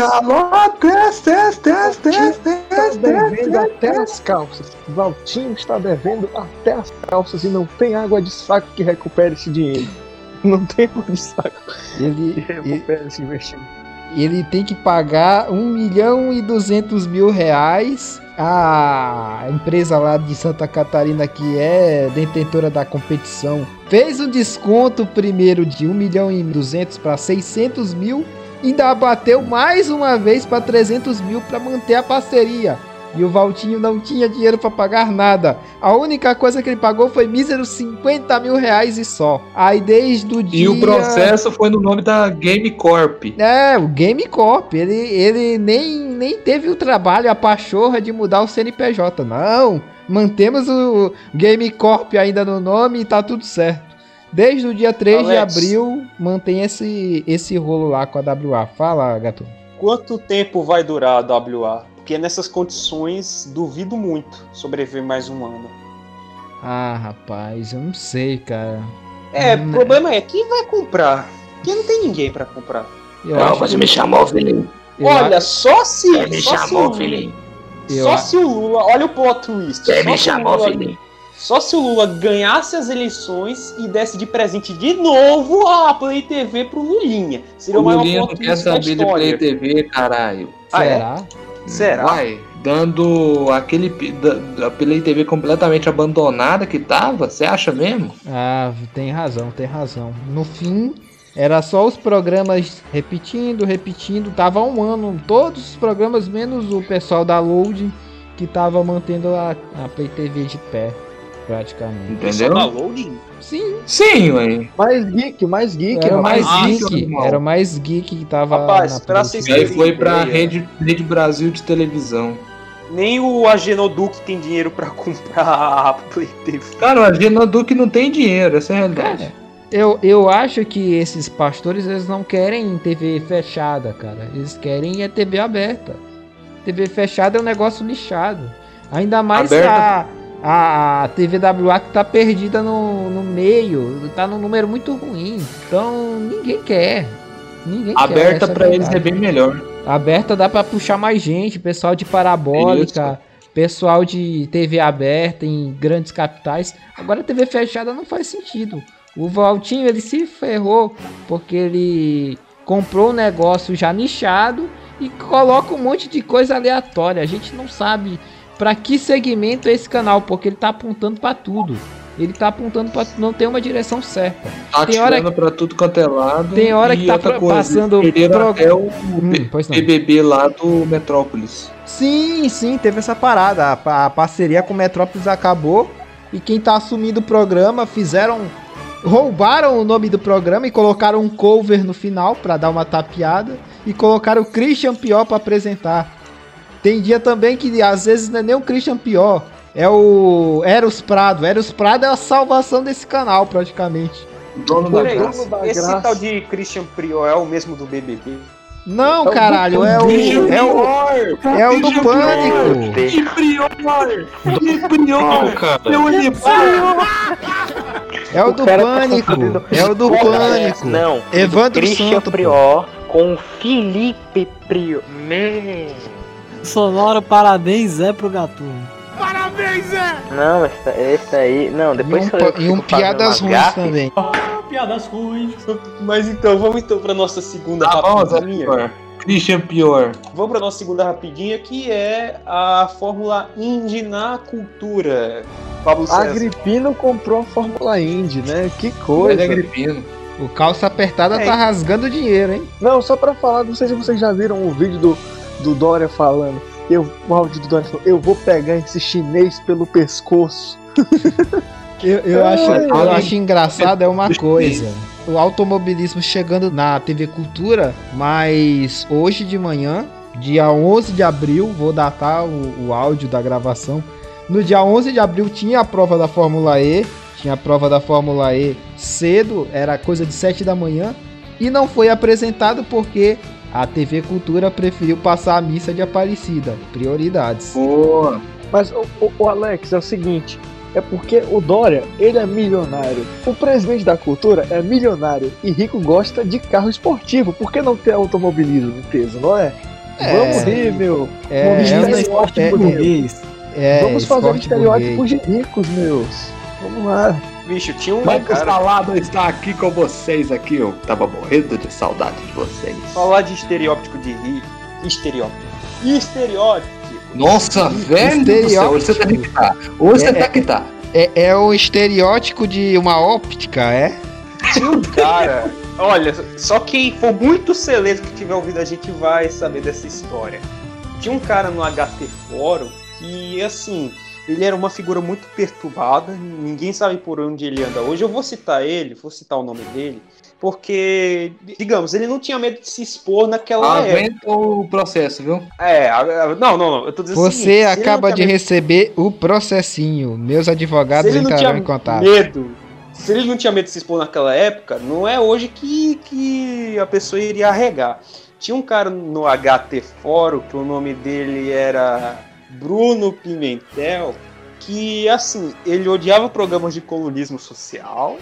teste, teste, teste, Está devendo até as calças. Valtinho está devendo até as calças e não tem água de saco que recupere esse dinheiro. Não tem água de saco Ele, que recupere esse investimento. ele tem que pagar 1 milhão e 200 mil reais. A empresa lá de Santa Catarina, que é detentora da competição, fez um desconto primeiro de 1 milhão e 200 para 600 mil. Ainda bateu mais uma vez para 300 mil para manter a parceria. E o Valtinho não tinha dinheiro para pagar nada. A única coisa que ele pagou foi míseros 50 mil reais e só. Aí desde o dia. E o processo foi no nome da Game Corp. É, o Game Corp, ele, ele nem, nem teve o trabalho, a pachorra de mudar o CNPJ. Não, mantemos o Game Corp ainda no nome e tá tudo certo. Desde o dia 3 de Alex. abril, mantém esse, esse rolo lá com a WA. Fala, gato. Quanto tempo vai durar a WA? Porque nessas condições, duvido muito sobreviver mais um ano. Ah, rapaz, eu não sei, cara. É, Hum, o problema é quem vai comprar? Porque não tem ninguém pra comprar. Eu acho que- filhinho. eu Olha, a- só se. me só chamou, se, filhinho. Só se o Lula. Olha o plot twist. Só me chamou, Lula- filhinho? Só se o Lula ganhasse as eleições e desse de presente de novo a Play TV pro Lulinha. Seria O o maior Lulinha não quer saber de. Play TV, caralho. Ah, é? Será? Vai, dando aquele da, da Play TV completamente abandonada que tava, você acha mesmo? Ah, tem razão, tem razão. No fim, era só os programas repetindo, repetindo. Tava um ano, todos os programas, menos o pessoal da Loading, que tava mantendo a, a Play TV de pé, praticamente. Só da Entendeu? loading? Sim, Sim, ué. Mais geek, mais geek. era mais Ah, geek, irmão. era o mais geek que tava Rapaz, na pra E aí foi pra. Rede, Rede Brasil de televisão. Nem o Agenoduc tem dinheiro pra comprar a Play TV. Cara, o Agenoduc não tem dinheiro, essa é a realidade. Eu, eu acho que esses pastores eles não querem TV fechada, cara. Eles querem é TV aberta. TV fechada é um negócio nichado. Ainda mais a, a, a TVWA que tá perdida no, no meio, tá num número muito ruim. Então ninguém quer. Ninguém quer. Aberta essa é a pra eles é bem melhor. Aberta dá pra puxar mais gente, pessoal de parabólica, pessoal de TV aberta em grandes capitais. Agora TV fechada não faz sentido. O Valtinho ele se ferrou porque ele comprou um negócio já nichado e coloca um monte de coisa aleatória. A gente não sabe pra que segmento é esse canal, porque ele tá apontando pra tudo. Ele tá apontando pra não ter uma direção certa. Tá Tem hora atirando pra tudo quanto é lado. Tem hora que tá coisa, passando pro- até o Hum. BBB lá do Metrópolis. Sim, sim, teve essa parada. A, a parceria com o Metrópolis acabou. E quem tá assumindo o programa fizeram. Roubaram o nome do programa e colocaram um cover no final pra dar uma tapeada. E colocaram o Christian Pior pra apresentar. Tem dia também que às vezes não é nem o Christian Pior. É o Eros Prado. Eros Prado é a salvação desse canal, praticamente. Dono da esse graça. tal de Christian Prior é o mesmo do BBB? Não, É o caralho, do é o. É o, é o do Pânico. Que prior! Que prior! cara. Meu É o do tá Pânico. É o do Pânico. Não, Evandro Christian Santo. Prior com Felipe Prior. Man. Sonoro, parabéns, é pro Gatuno. Não, esse, esse aí. Não, E depois um, sou eu e um piadas ruins gafes. também. Piadas ruins. Mas então, vamos então pra nossa segunda Zé rapidinha. Christian Pior. Vamos pra nossa segunda rapidinha, que é a Fórmula Indy na cultura. Pablo César. Agripino comprou a Fórmula Indy, né? Que Ele coisa. é gripino. O calça apertada É. tá rasgando dinheiro, hein? Não, só pra falar, não sei se vocês já viram o vídeo do, do Dória falando. Eu, o áudio do Dória falou, eu vou pegar esse chinês pelo pescoço. Eu, eu Ai, acho, eu acho engraçado é uma coisa. O automobilismo chegando na TV Cultura, mas hoje de manhã, dia 11 de abril, vou datar o, o áudio da gravação. No dia 11 de abril tinha a prova da Fórmula E, tinha a prova da Fórmula E cedo, era coisa de 7 da manhã, e não foi apresentado porque a TV Cultura preferiu passar a missa de Aparecida. Prioridades. Boa. Mas, o, o- o Alex, é o seguinte. É porque o Dória, ele é milionário. O presidente da cultura é milionário. E rico gosta de carro esportivo. Por que não ter automobilismo peso, não é? É. Vamos rir, meu. É, Vamos é esporte é- burguês. É, Vamos fazer um estereótipo de ricos, meus. Vamos lá. Bicho, tinha um Marcos cara... Salado está aqui com vocês aqui. Eu tava morrendo de saudade de vocês. Falar de estereótipo de rico. Estereótipo. Estereótipo. Nossa, velho céu. Hoje você tá que tá. Hoje você É, tá que tá. É, é o estereótipo de uma óptica, é? Tinha um cara. Olha, só quem for muito celeiro que tiver ouvido a gente vai saber dessa história. Tinha um cara no HT Fórum que, assim, ele era uma figura muito perturbada, ninguém sabe por onde ele anda hoje. Eu vou citar ele, vou citar o nome dele, porque, digamos, ele não tinha medo de se expor naquela época. Aguenta o processo, viu? É, não, não, não, eu tô dizendo Você não acaba de medo- receber o processinho. Meus advogados entrarão em contato. medo, se ele não tinha medo de se expor naquela época, não é hoje que, que a pessoa iria arregar. Tinha um cara no HT Fórum, que o nome dele era Bruno Pimentel, que assim, ele odiava programas de colunismo social,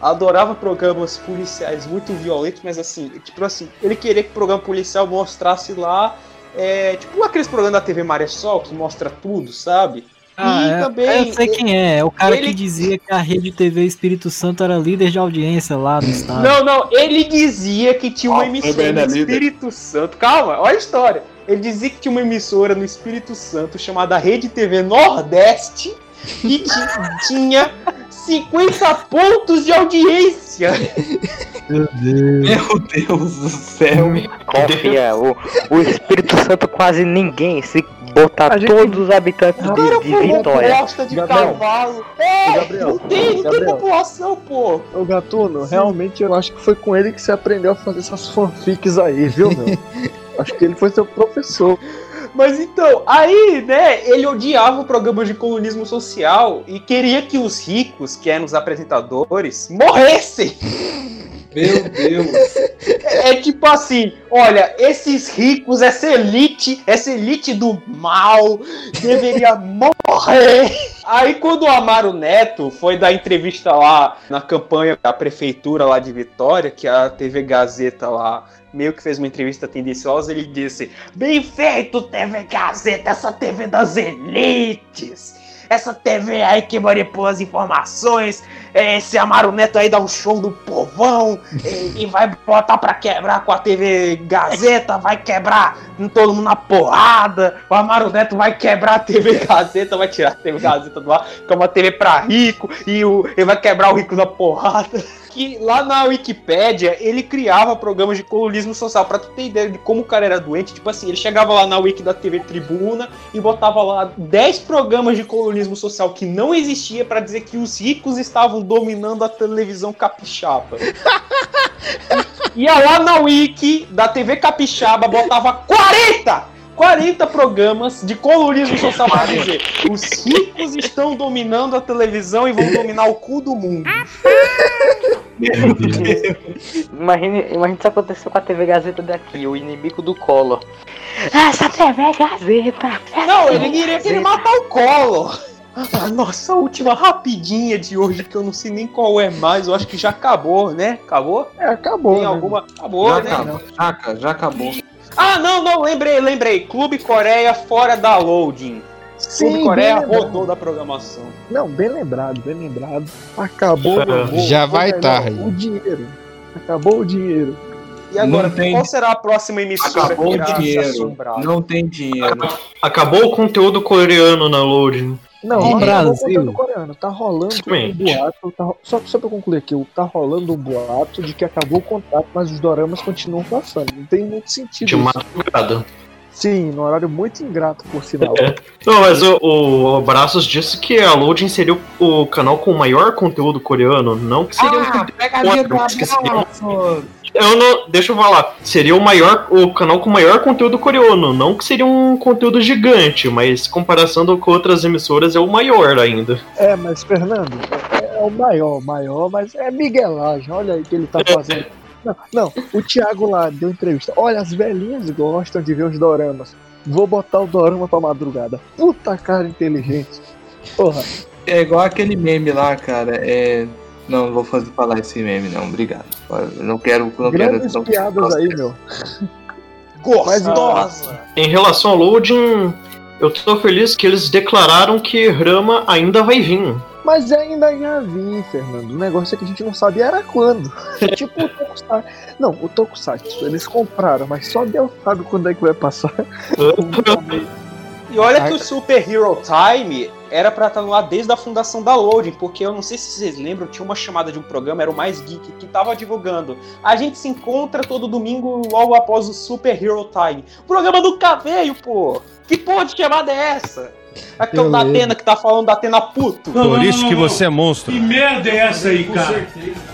adorava programas policiais muito violentos, mas assim, tipo assim, ele queria que o programa policial mostrasse lá, é, tipo aqueles programas da TV Maré Sol que mostra tudo, sabe? Ah, e é, também eu sei quem é. É o cara ele- que dizia que a Rede TV Espírito Santo era líder de audiência lá no estado. Não, não, ele dizia que tinha uma Ó, emissora é. Espírito Santo. Calma, olha a história. Ele dizia que tinha uma emissora no Espírito Santo chamada Rede TV Nordeste que ti- tinha 50 pontos de audiência. Meu Deus. Meu Deus do céu. Confia, o, o Espírito Santo quase ninguém. Se botar gente- todos os habitantes de, de Vitória. bosta de Gabriel. cavalo. É, Gabriel, não tem, não tem Gabriel. população, pô. Ô Gatuno, realmente eu acho que foi com ele que você aprendeu a fazer essas fanfics aí, viu, meu? acho que ele foi seu professor. Mas então, aí, né, ele odiava o programa de colonismo social e queria que os ricos, que eram os apresentadores, morressem. Meu Deus. É, é tipo assim, olha, esses ricos, essa elite, essa elite do mal, deveria morrer. Aí quando o Amaro Neto foi dar entrevista lá na campanha da prefeitura lá de Vitória, que a TV Gazeta lá meio que fez uma entrevista tendenciosa, ele disse: Bem feito, TV Gazeta, essa TV das elites. Essa TV aí que manipula as informações, esse Amaro Neto aí dá um show do povão e, e vai botar pra quebrar com a TV Gazeta, vai quebrar todo mundo na porrada, o Amaro Neto vai quebrar a TV Gazeta, vai tirar a TV Gazeta do ar, que é uma TV pra rico, e o, ele vai quebrar o rico na porrada que lá na Wikipédia ele criava programas de colonismo social. Pra tu ter ideia de como o cara era doente, tipo assim, ele chegava lá na Wiki da TV Tribuna e botava lá 10 programas de colonismo social que não existia pra dizer que os ricos estavam dominando a televisão capixaba. Ia lá na Wiki da TV Capixaba, botava 40! 40 programas de colonismo social pra dizer os ricos estão dominando a televisão e vão dominar o cu do mundo. Imagine, imagine se aconteceu com a TV Gazeta daqui, o inimigo do Collor. Essa TV é Gazeta! Não, ele queria que ele matar o Collor. A nossa última rapidinha de hoje, que eu não sei nem qual é mais, eu acho que já acabou, né? Acabou? É, acabou. Tem né? alguma? Acabou, já né? acabou. Já, já acabou. Ah, não, não, lembrei, lembrei. Clube Coreia fora da loading. Clube Coreia rodou da programação. Não, bem lembrado, bem lembrado. Acabou. Amor. Já vai tarde. O dinheiro. Acabou o dinheiro. E agora, tem- qual será a próxima emissora Acabou que o dinheiro. Não tem dinheiro. Acabou o conteúdo coreano na loading. Não, o Brasil. coreano. Tá rolando um boato. tá só, só pra concluir aqui, tá rolando um boato de que acabou o contrato, mas os doramas continuam passando. Não tem muito sentido. De isso. Sim, no horário muito ingrato, por sinal. É. Não, mas o, o Braços disse que a Loading seria o, canal com o maior conteúdo coreano, não que seria um Ah, que seria um- abraço. Eu não, deixa eu falar, seria o maior, o canal com o maior conteúdo coreano, não que seria um conteúdo gigante, mas comparando com outras emissoras é o maior ainda. É, mas Fernando, é, é o maior, maior, mas é miguelagem. Olha aí o que ele tá fazendo. Não, não, o Thiago lá deu entrevista. Olha, as velhinhas gostam de ver os doramas. Vou botar o dorama pra madrugada. Puta cara inteligente. Porra, É igual aquele meme lá, cara. É. Não, não vou fazer, falar esse meme, não. Obrigado. Eu não quero. Não grandes quero não, piadas aí, meu. Gostosa! Em relação ao Loading, eu tô feliz que eles declararam que Rama ainda vai vir. Mas ainda já vi, Fernando. O negócio é que a gente não sabia era quando. É tipo o Tokusatsu. Não, o Tokusatsu, eles compraram, mas só Deus sabe quando é que vai passar. E olha que o Super Hero Time era pra estar no ar desde a fundação da Loading, porque eu não sei se vocês lembram, tinha uma chamada de um programa, era o Mais Geek, que tava divulgando. A gente se encontra todo domingo logo após o Super Hero Time. Programa nunca veio, pô! Que porra de chamada é essa? Aqui é o da Atena que tá falando da Atena puto. Não, Por não, isso não, que você é monstro. Que merda é essa aí, cara?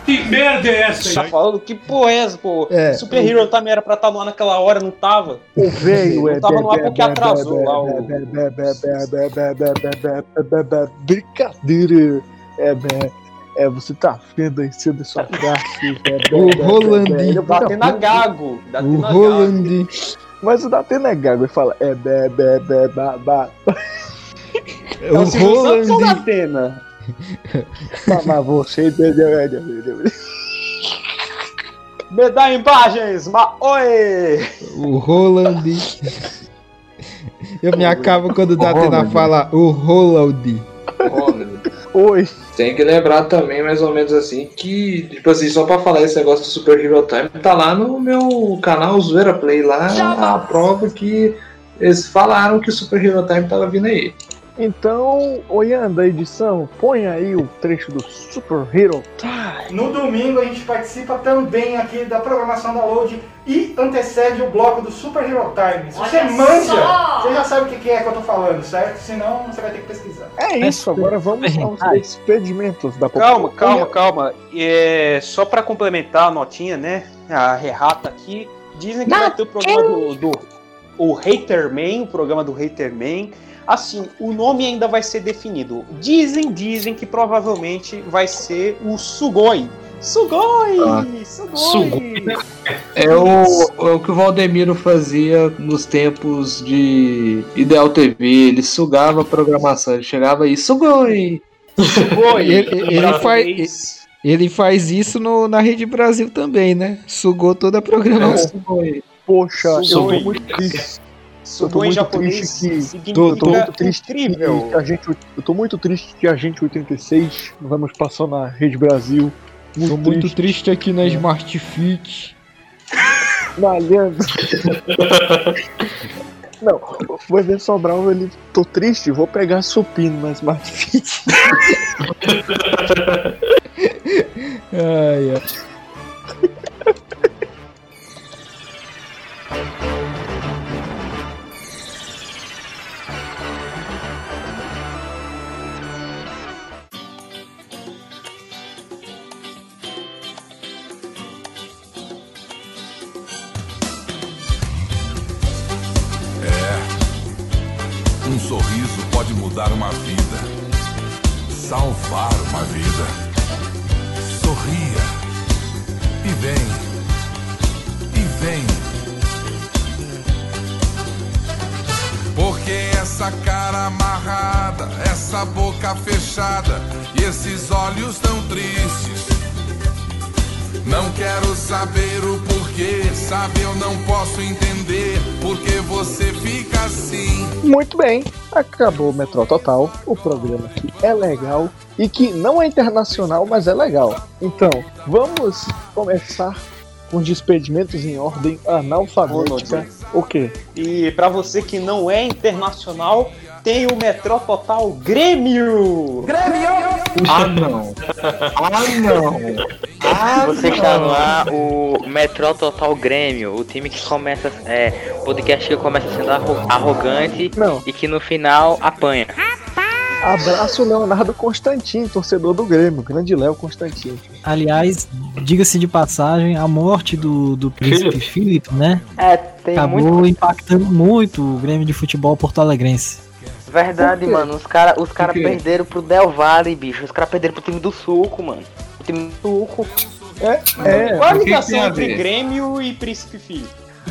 Que merda é essa tá aí? Tá falando que porra é essa, pô? É, Super Hero também era pra estar lá naquela hora, não tava? O veio, é. Não tava no ar porque atrasou lá o. Brincadeira. É, é. É, você tá vendo aí sendo sua classe. O Roland. Batendo a gago. O Roland. Mas o da Atena é gago e fala. É, be, be, be, ba, ba. É o Santos ou da Roland. Atena? Mas- você entendeu, entendeu? Me dá imagens, ma... Oi! O Roland. Eu me acabo quando o Datena Roland. fala o Roland. Oi. Tem que lembrar também, mais ou menos assim, que, tipo assim, só pra falar esse negócio do Super Hero Time, tá lá no meu canal Zoeira Play, lá a prova que eles falaram que o Super Hero Time tava vindo aí. Então, olhando a edição, põe aí o trecho do Super Hero. No domingo a gente participa também aqui da programação da Load e antecede o bloco do Super Hero Time. Se você manja, só! você já sabe o que é que eu tô falando, certo? Senão você vai ter que pesquisar. É isso, agora vamos aos despedimentos da Calma, população. calma, calma. É, só pra complementar a notinha, né? A errata aqui. Dizem que vai ter o programa do, do o Haterman, o programa do Haterman. Assim, o nome ainda vai ser definido. Dizem, dizem que provavelmente vai ser o Sugoi. Sugoi! Ah. Sugoi! É o, é o que o Valdemiro fazia nos tempos de Ideal TV. Ele sugava a programação, ele chegava aí, sugoi! Sugoi! Ele, ele faz, ele faz isso no- na Rede Brasil também, né? Sugou toda a programação. Poxa, eu tô Sugoi. muito triste. Eu tô Bom em muito japonês triste que. Tô, tô muito triste incrível. que a gente. Eu tô muito triste que a gente 86 vamos passar na Rede Brasil. Tô muito triste aqui na Smart Fit. Malhando. Não, o Evento Sobral, ele. Tô triste, vou pegar supino na Smart Fit. Ai, ai. mudar uma vida, salvar uma vida. Sorria e vem, e vem. Porque essa cara amarrada, essa boca fechada e esses olhos tão tristes. Não quero saber o porquê, sabe? Eu não posso entender porque você fica assim. Muito bem, acabou o Metrô Total. O programa que é legal e que não é internacional, mas é legal. Então, vamos começar com os despedimentos em ordem analfabética. O quê? E pra você que não é internacional, tem o Metrô Total Grêmio! Grêmio! Ah, não. Ah, não. Ah, Você está no ar, o Metrô Total Grêmio, o time que começa, é, podcast que começa sendo arro- arrogante e que no final apanha. Abraço Leonardo Constantino, torcedor do Grêmio, grande Léo Constantino. Aliás, diga-se de passagem, a morte do, do príncipe Philip, né? É, tem acabou muito. impactando muito o Grêmio de futebol porto-alegrense. Verdade, mano. Os caras os cara perderam pro Del Valle, bicho. Os caras perderam pro time do Suco, mano. O time do Suco. É, é. Qual a ligação entre? Grêmio e Príncipe Filho?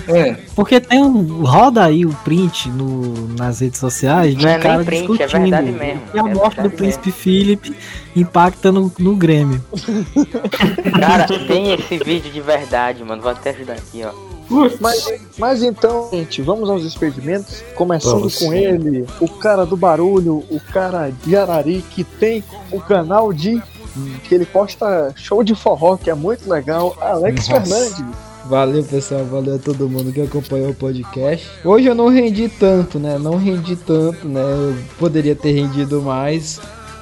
É. Porque tem um. Roda aí o print no, nas redes sociais de Não um é nem cara print, é discutindo verdade mesmo, E a é morte do príncipe Philip impacta no, no Grêmio. Cara, tem esse vídeo de verdade, mano. Vou até ajudar aqui, ó. Mas, mas então, gente, vamos aos despedimentos. Começando Vamos. com ele, o cara do barulho, o cara de Arari, que tem o canal de. que ele posta show de forró, que é muito legal, Alex Nossa. Fernandes. Valeu, pessoal. Valeu a todo mundo que acompanhou o podcast. Hoje eu não rendi tanto, né? Não rendi tanto, né? Eu poderia ter rendido mais.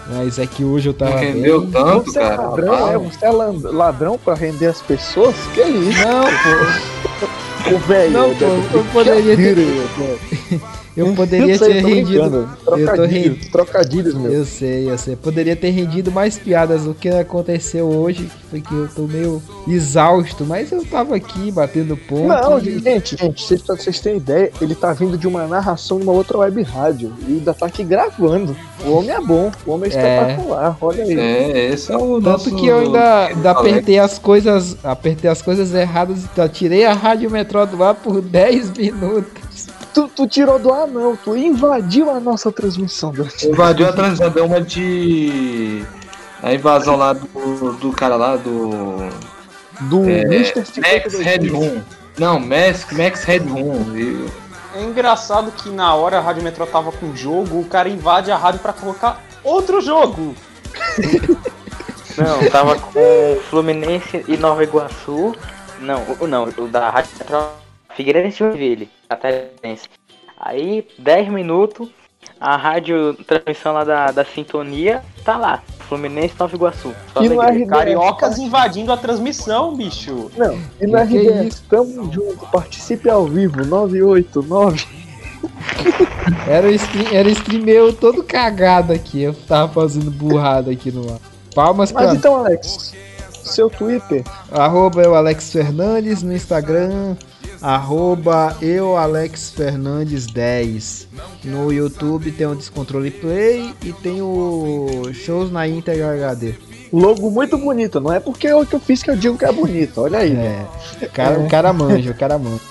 Mas é que hoje eu tava. Não rendeu bem. tanto, Você é cara. ladrão, é? Você é ladrão pra render as pessoas? Que isso? Não, pô. O velho. Não, pô, eu poderia ter. Eu poderia Eu sei, ter eu rendido. brincando. Eu tô Trocadilhos, rendido. trocadilhos, meu. Eu sei, eu sei. Poderia ter rendido mais piadas. O que aconteceu hoje que foi que eu tô meio exausto, mas eu tava aqui batendo ponto. Não, e- gente, gente, vocês, pra vocês terem ideia, ele tá vindo de uma narração de uma outra web rádio e ainda tá aqui gravando. O homem é bom, o homem é É. espetacular, olha aí. É, esse é o Tanto nosso- que eu ainda, ainda apertei as coisas. Apertei as coisas erradas e tá, tirei a rádio metrô do ar por 10 minutos. Tu, tu tirou do ar, não, tu invadiu a nossa transmissão. Invadiu a transmissão, deu uma de. A invasão lá do, do cara lá do. Do é, Mr. Max 52. Headroom. Não, Max, Max Headroom. É engraçado que na hora a Rádio Metrô tava com jogo, o cara invade a rádio pra colocar outro jogo. Não, tava com Fluminense e Nova Iguaçu. Não, o, não, o da Rádio Central Figueirense e Joinville, Atarense. Aí, 10 minutos, a rádio transmissão lá da, da Sintonia tá lá. Fluminense Nova Iguaçu. E no Cariocas invadindo a transmissão, bicho. Não, e no é RBS, tamo junto, participe ao vivo, 989. Era o stream, era o stream meu todo cagado aqui. Eu tava fazendo burrada aqui no ar. Palmas Mas pra. então, Alex, seu Twitter. Arroba eu Alex Fernandes no Instagram. Arroba eu Alex Fernandes 10. No YouTube tem o Descontrole Play e tem o shows na Integra HD. Logo muito bonito, não é porque eu que eu fiz que eu digo que é bonito, olha aí. É, o cara, o cara manja, o cara manja.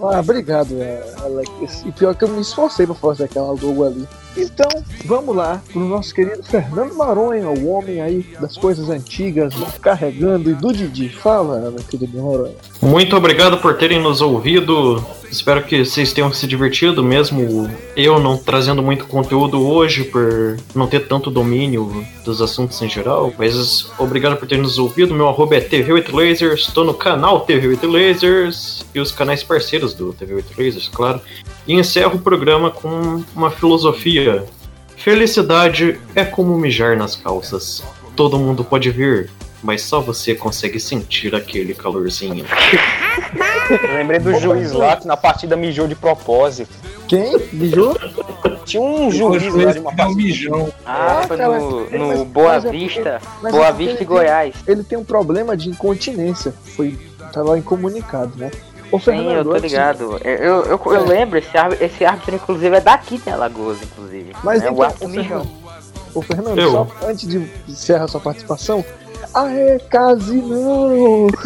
Ah, obrigado, é, Alex. E pior que eu me esforcei pra fazer aquela logo ali. Então, vamos lá pro nosso querido Fernando Maronha, o homem aí das coisas antigas, do carregando e do Didi. Fala, meu querido Maronha. Muito obrigado por terem nos ouvido Espero que vocês tenham se divertido, mesmo eu não trazendo muito conteúdo hoje por não ter tanto domínio dos assuntos em geral. Mas obrigado por ter nos ouvido. Meu arroba é TV8Lasers, estou no canal TV8Lasers e os canais parceiros do TV8Lasers, claro. E encerro o programa com uma filosofia. Felicidade é como mijar nas calças. Todo mundo pode vir, mas só você consegue sentir aquele calorzinho. Eu lembrei do juiz lá que na partida mijou de propósito. Quem? Mijou? Tinha um juiz lá de uma partida. Ah, foi cara, no, no Boa é Vista. mas Boa é Vista ele e Goiás. Tem, ele tem um problema de incontinência. Foi. Tava incomunicado, né? Ô, Sim, eu Fernando, tô ligado. Eu, eu, eu, eu lembro, esse árbitro, esse árbitro, inclusive, é daqui de Alagoas, inclusive. Mas é então, o árbitro ô, mijão. Fernando, Fernando Eu. só antes de encerrar sua participação. Aê, case não!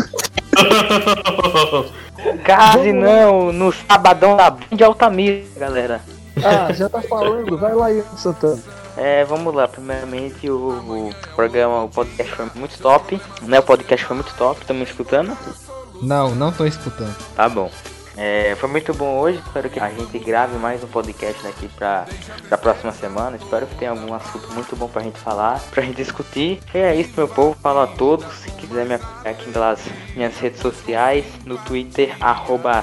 Case não, no sabadão da Band de Altamira, galera. Ah, já tá falando, vai lá, Ian Santana. É, vamos lá. Primeiramente, o, o programa, o podcast foi muito top. Né, o podcast foi muito top, estão me escutando? Não, não tô escutando. Tá bom. É, foi muito bom hoje. Espero que a gente grave mais um podcast daqui pra, pra próxima semana. Espero que tenha algum assunto muito bom pra gente falar, pra gente discutir. E é isso, meu povo. Falo a todos. Se quiser me acompanhar aqui pelas minhas redes sociais, no Twitter, arroba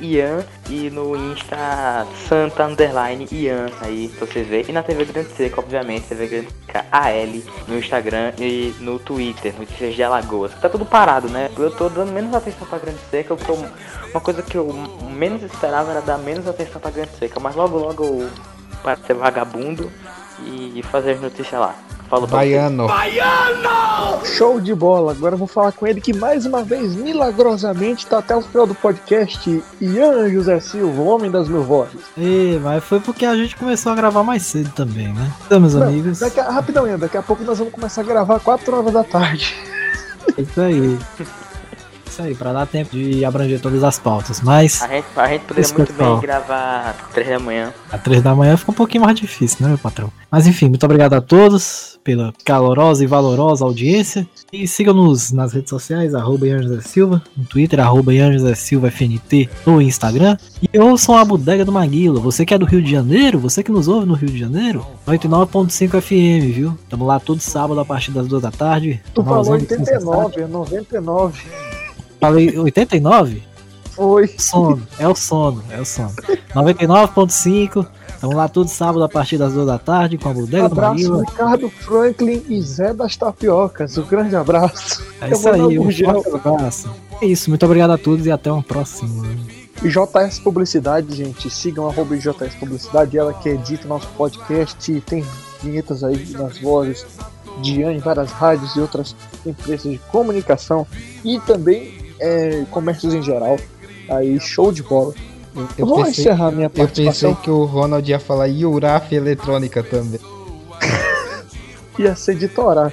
Ian. E no Insta, santa, Ian. Aí, pra vocês verem. E na TV Grande Seca, obviamente. TV Grande Seca AL no Instagram e no Twitter, Notícias de Alagoas. Tá tudo parado, né? Eu tô dando menos atenção pra Grande Seca, eu tô uma coisa que eu menos esperava era dar menos atenção pra Grande Seca, mas logo logo eu paro de ser vagabundo e fazer as notícias lá. Falou pra Baiano. Show de bola! Agora eu vou falar com ele que mais uma vez, milagrosamente, tá até o final do podcast. Ian José Silva, o homem das mil vozes. E, mas foi porque a gente começou a gravar mais cedo também, né? Então, meus Não, amigos, Daqui a, rapidão, Ian, daqui a pouco nós vamos começar a gravar 4 horas da tarde. é isso aí. Isso aí, pra dar tempo de abranger todas as pautas. Mas A gente, a gente poderia muito bem gravar 3 da manhã. às três da manhã fica um pouquinho mais difícil, né, meu patrão? Mas enfim, muito obrigado a todos pela calorosa e valorosa audiência. E sigam-nos nas redes sociais, arroba Ian Silva, no Twitter, arroba Ian Silva FNT, no Instagram. E ouçam a Bodega do Maguila. Você que é do Rio de Janeiro, você que nos ouve no Rio de Janeiro, 99.5 FM, viu? Tamo lá todo sábado a partir das duas da tarde. Tu falou umas ondas 89, é 99. Falei 89? Foi. Sono, é o sono, é o sono. 99.5, estamos lá todo sábado a partir das duas da tarde com a Bodega do Abraço. Ricardo Franklin e Zé das Tapiocas. Um grande abraço. É isso aí, um forte abraço. É isso, muito obrigado a todos e até uma próxima. JS Publicidade, gente, sigam arroba JS Publicidade, ela que edita nosso podcast, tem vinhetas aí nas vozes de em várias rádios e outras empresas de comunicação e também é, comércios em geral. Aí, show de bola. Eu, vou pensei- encerrar minha Eu pensei participação. que o Ronald ia falar Iuraf Eletrônica também. Ia ser editorar.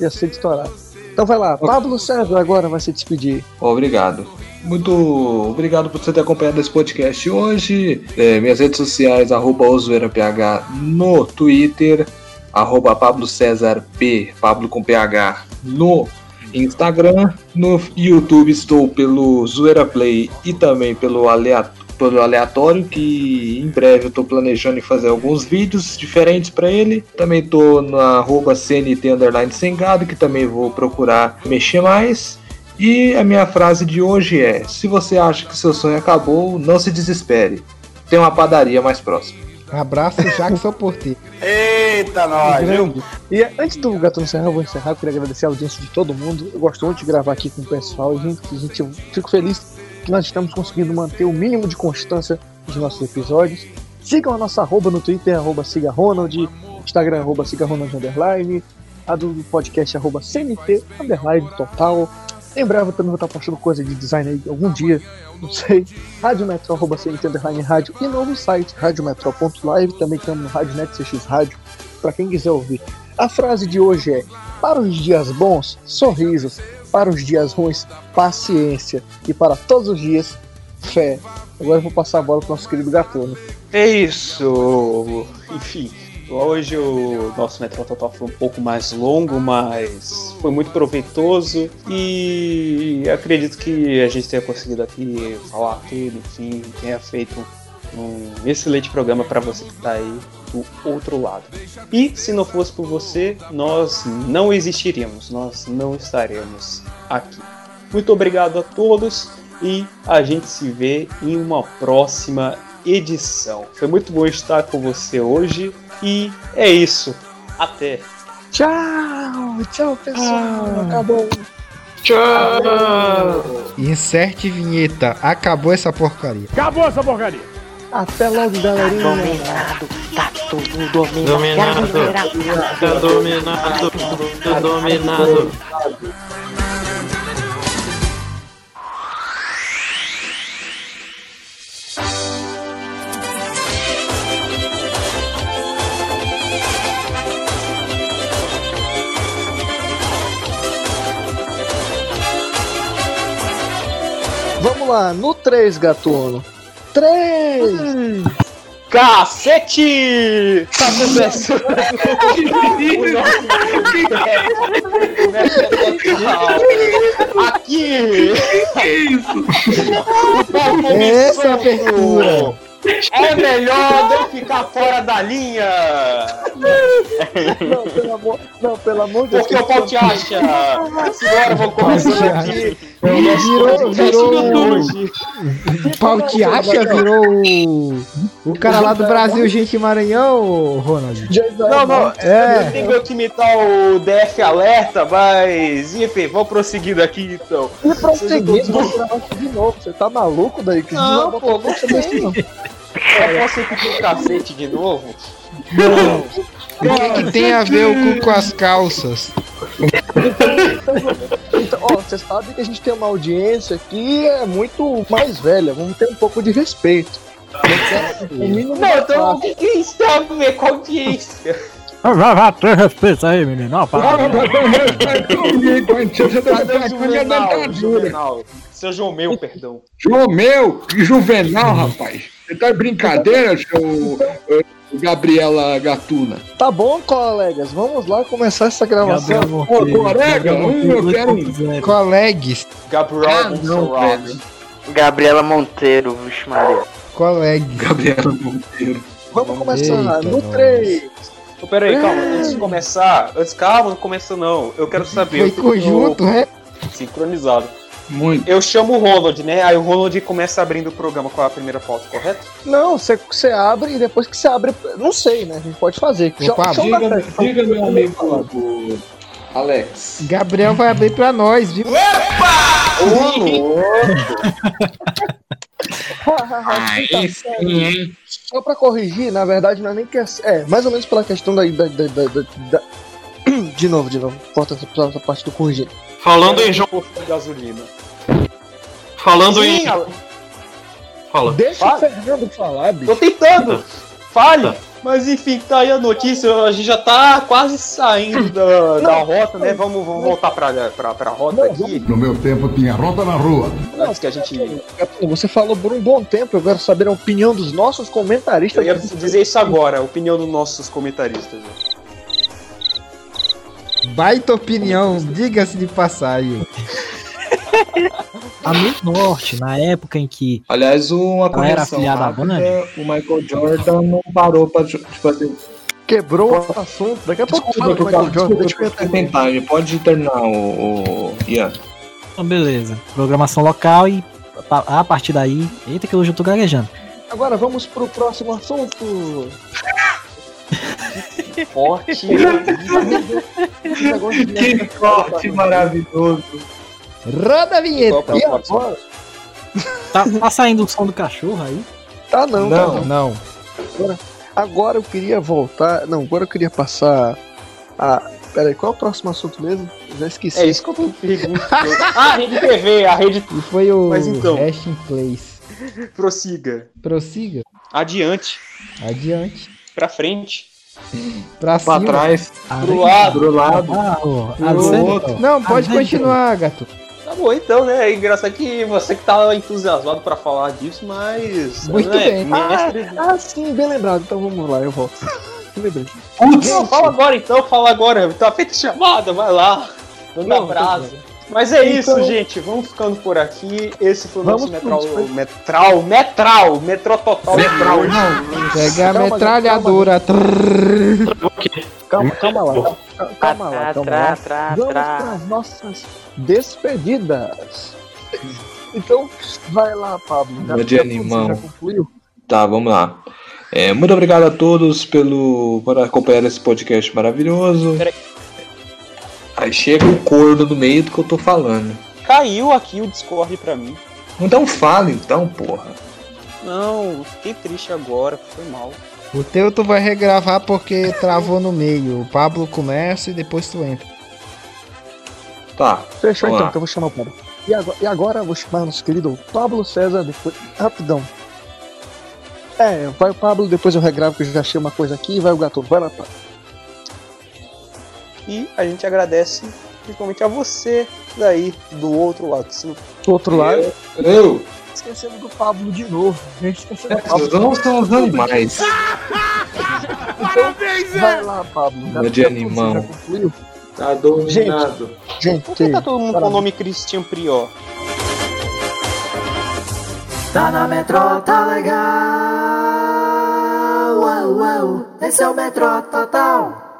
Ia ser editorar. Então vai lá, Pablo César agora vai se despedir. Obrigado. Muito obrigado por você ter acompanhado esse podcast hoje. É, minhas redes sociais, arroba OzoeiraPH no Twitter, arroba Pablo César P, Pablo com PH no Instagram. No YouTube estou pelo Zoeira Play e também pelo aleatório, pelo aleatório que em breve eu estou planejando fazer alguns vídeos diferentes para ele. Também estou na arroba CNT underline sem gado, que também vou procurar mexer mais. E a minha frase de hoje é: se você acha que seu sonho acabou, não se desespere. Tem uma padaria mais próxima. Abraço, Jackson Porteiro. Eita, Grande. E antes do Gato encerrar, eu vou encerrar. Eu queria agradecer a audiência de todo mundo. Eu gosto muito de gravar aqui com o pessoal. Gente, gente, eu fico feliz que nós estamos conseguindo manter o mínimo de constância dos nossos episódios. Sigam a nossa arroba no Twitter, arroba siga Ronald, Instagram, arroba siga Ronald underline, a do podcast, arroba CNT, underline, total. Em breve eu também vou estar postando coisa de design aí algum dia, não sei. Rádio arroba rádio. E novo site, radiometro.live, também estamos no Rádio Net CX Rádio, para quem quiser ouvir. A frase de hoje é: Para os dias bons, sorrisos. Para os dias ruins, paciência. E para todos os dias, fé. Agora eu vou passar a bola pro nosso querido Gatuno. É isso. Enfim, Hoje o nosso Metro Total foi um pouco mais longo, mas foi muito proveitoso e acredito que a gente tenha conseguido aqui falar tudo, enfim, tenha feito um excelente programa para você que está aí do outro lado. E se não fosse por você, nós não existiríamos, nós não estaremos aqui. Muito obrigado a todos e a gente se vê em uma próxima edição. Foi muito bom estar com você hoje e é isso. Até. Tchau, tchau pessoal. Acabou. Tchau. Inserte vinheta. Acabou essa porcaria. Acabou essa porcaria. Até logo, galerinha. Dominado, tá tudo dominado. Dominado. Tá dominado. Tá dominado. Vamos lá, no 3, gatuno. 3! Cacete! Tá começando Aqui! Que isso? Essa começando. abertura. É melhor não ficar fora da linha! Não, pelo amor, não, pelo amor de Deus. Porque o pau te acha! Senhora, vou começando aqui. Virou, virou. O pau te acha, virou o, o cara lá do Brasil, gente Maranhão, Ronald. Não, não, É. eu tenho que imitar o DF Alerta, mas enfim, vamos prosseguir daqui então. E prosseguindo, gravar isso de novo. Você tá maluco daí? Que Não, pô, não sei não. Eu posso repetir o cacete de novo? O que, que tem a ver o cu com as calças? Então, ó, você sabe que a gente tem uma audiência que é muito mais velha. Vamos ter um pouco de respeito. O mínimo Não, então o que, que isso tem a ver com a audiência? Vai, vai, ter respeito aí, menino. Ó, para. Cadê o Juvenal? Juvenal. Seu João meu, perdão. Jomeu, que juvenal, rapaz. Você tá de brincadeira, seu eh, Gabriela Gatuna? Tá bom, colegas, vamos lá começar essa gravação. Gabriel Ô, colega, um, eu quero um. 2.0. Colegues, Gabriel Ah. Gabriela Monteiro, vixe Maria. colegues. Gabriela Monteiro. Vamos começar Eita, no nós. 3. Ô, Peraí, calma, antes de começar, antes, calma, não começa não. Eu quero saber. Foi conjunto, né? Sincronizado. Muito. Eu chamo o Ronald, né? Aí o Ronald começa abrindo o programa com a primeira pauta, correto? Não, você, abre e depois que você abre, não sei, né? A gente pode fazer. Opa, Diga, diga meu amigo Alex. Gabriel vai abrir pra nós, viu? Aí sim, hein? Só pra corrigir, na verdade, não é nem que é. É, mais ou menos pela questão da. da, da, da- da- da- De novo, de novo. Corta essa, parte do corrigir. Falando em João. Posto de gasolina. Falando em. Sim, Ale- Fala. Deixa Fala. o Fernando falar, bicho. tô tentando. Fale. Mas enfim, tá aí a notícia. A gente já tá quase saindo da, da rota, né? Vamos, vamos voltar pra, pra, pra rota aqui. No meu tempo tinha rota na rua. Antes que a gente. Gatuno, Você falou por um bom tempo, eu quero saber a opinião dos nossos Eu comentaristas. ia dizer isso agora, a opinião dos nossos comentaristas. Baita opinião, diga-se de passagem. A Mid Norte, na época em que Aliás, uma Ela era afiliada à rápida, o Michael Jordan não parou pra fazer... Quebrou o assunto. Daqui a pouco fala do Desculpa, Michael Jordan. Deixa eu desculpa. Pode terminar, o, o Ian. Então, beleza. Programação local e a partir daí. Eita, que hoje eu tô gaguejando. Agora vamos pro próximo assunto. Forte. Negócio de- Que corte maravilhoso. Roda a vinheta. E agora? Tá, tá saindo o som do cachorro aí? Tá não, tá Não, não. não. Agora, agora eu queria voltar. Não, agora eu queria passar a. Peraí, qual é o próximo assunto mesmo? Eu já esqueci. É isso que eu tô perguntando. Ah, a rede TV, a rede. E foi o Mas então. Place. Prossiga. Prossiga. Adiante. Adiante. Pra frente. Pra Pra cima. trás, Pro lado. pro lado. Ah, outro. Não, pode continuar, gato. Tá bom, então, né? É engraçado que você que tá entusiasmado pra falar disso, mas. Muito né, bem. Ah, Mestre... ah, sim, bem lembrado. Então vamos lá, eu volto. lembrei. Não, fala agora então, fala agora. Tá feita a chamada, vai lá. Manda Não, abraço. Mas é Então- isso, gente. Vamos ficando por aqui. Esse foi o nosso metral, metral, metral, metrô total. Metral, hoje. Pega a Calma, metralhadora. Calma, calma lá. Calma, calma lá, calma lá. Vamos para as nossas despedidas. Então, vai lá, Pablo. Vou de animão. Já concluiu? Tá, vamos lá. É, muito obrigado a todos pelo, por acompanhar esse podcast maravilhoso. Peraí. Aí chega o corno no meio do que eu tô falando. Caiu aqui o Discord pra mim. Então fala então, porra. Não, fiquei triste agora, foi mal. O teu tu vai regravar porque travou no meio. O Pablo começa e depois tu entra. Tá. Fechou então, lá. então eu vou chamar o Pablo. E agora, e agora eu vou chamar nosso querido Pablo César, depois. Rapidão. É, vai o Pablo, depois eu regravo que eu já achei uma coisa aqui, vai o gato. Vai lá, Pablo. E a gente agradece principalmente a você daí do outro lado. Do outro lado. Eu? Esquecendo do Pablo de novo. A gente esqueceu É, do Pablo. Vocês não são os animais. Então, vai lá, Pablo. Vou de animão. Tá dominado. Gente, Por que tá todo mundo com o nome Cristian Prior? Tá na metrô, tá legal. Uau, uau. Esse é o metrô total.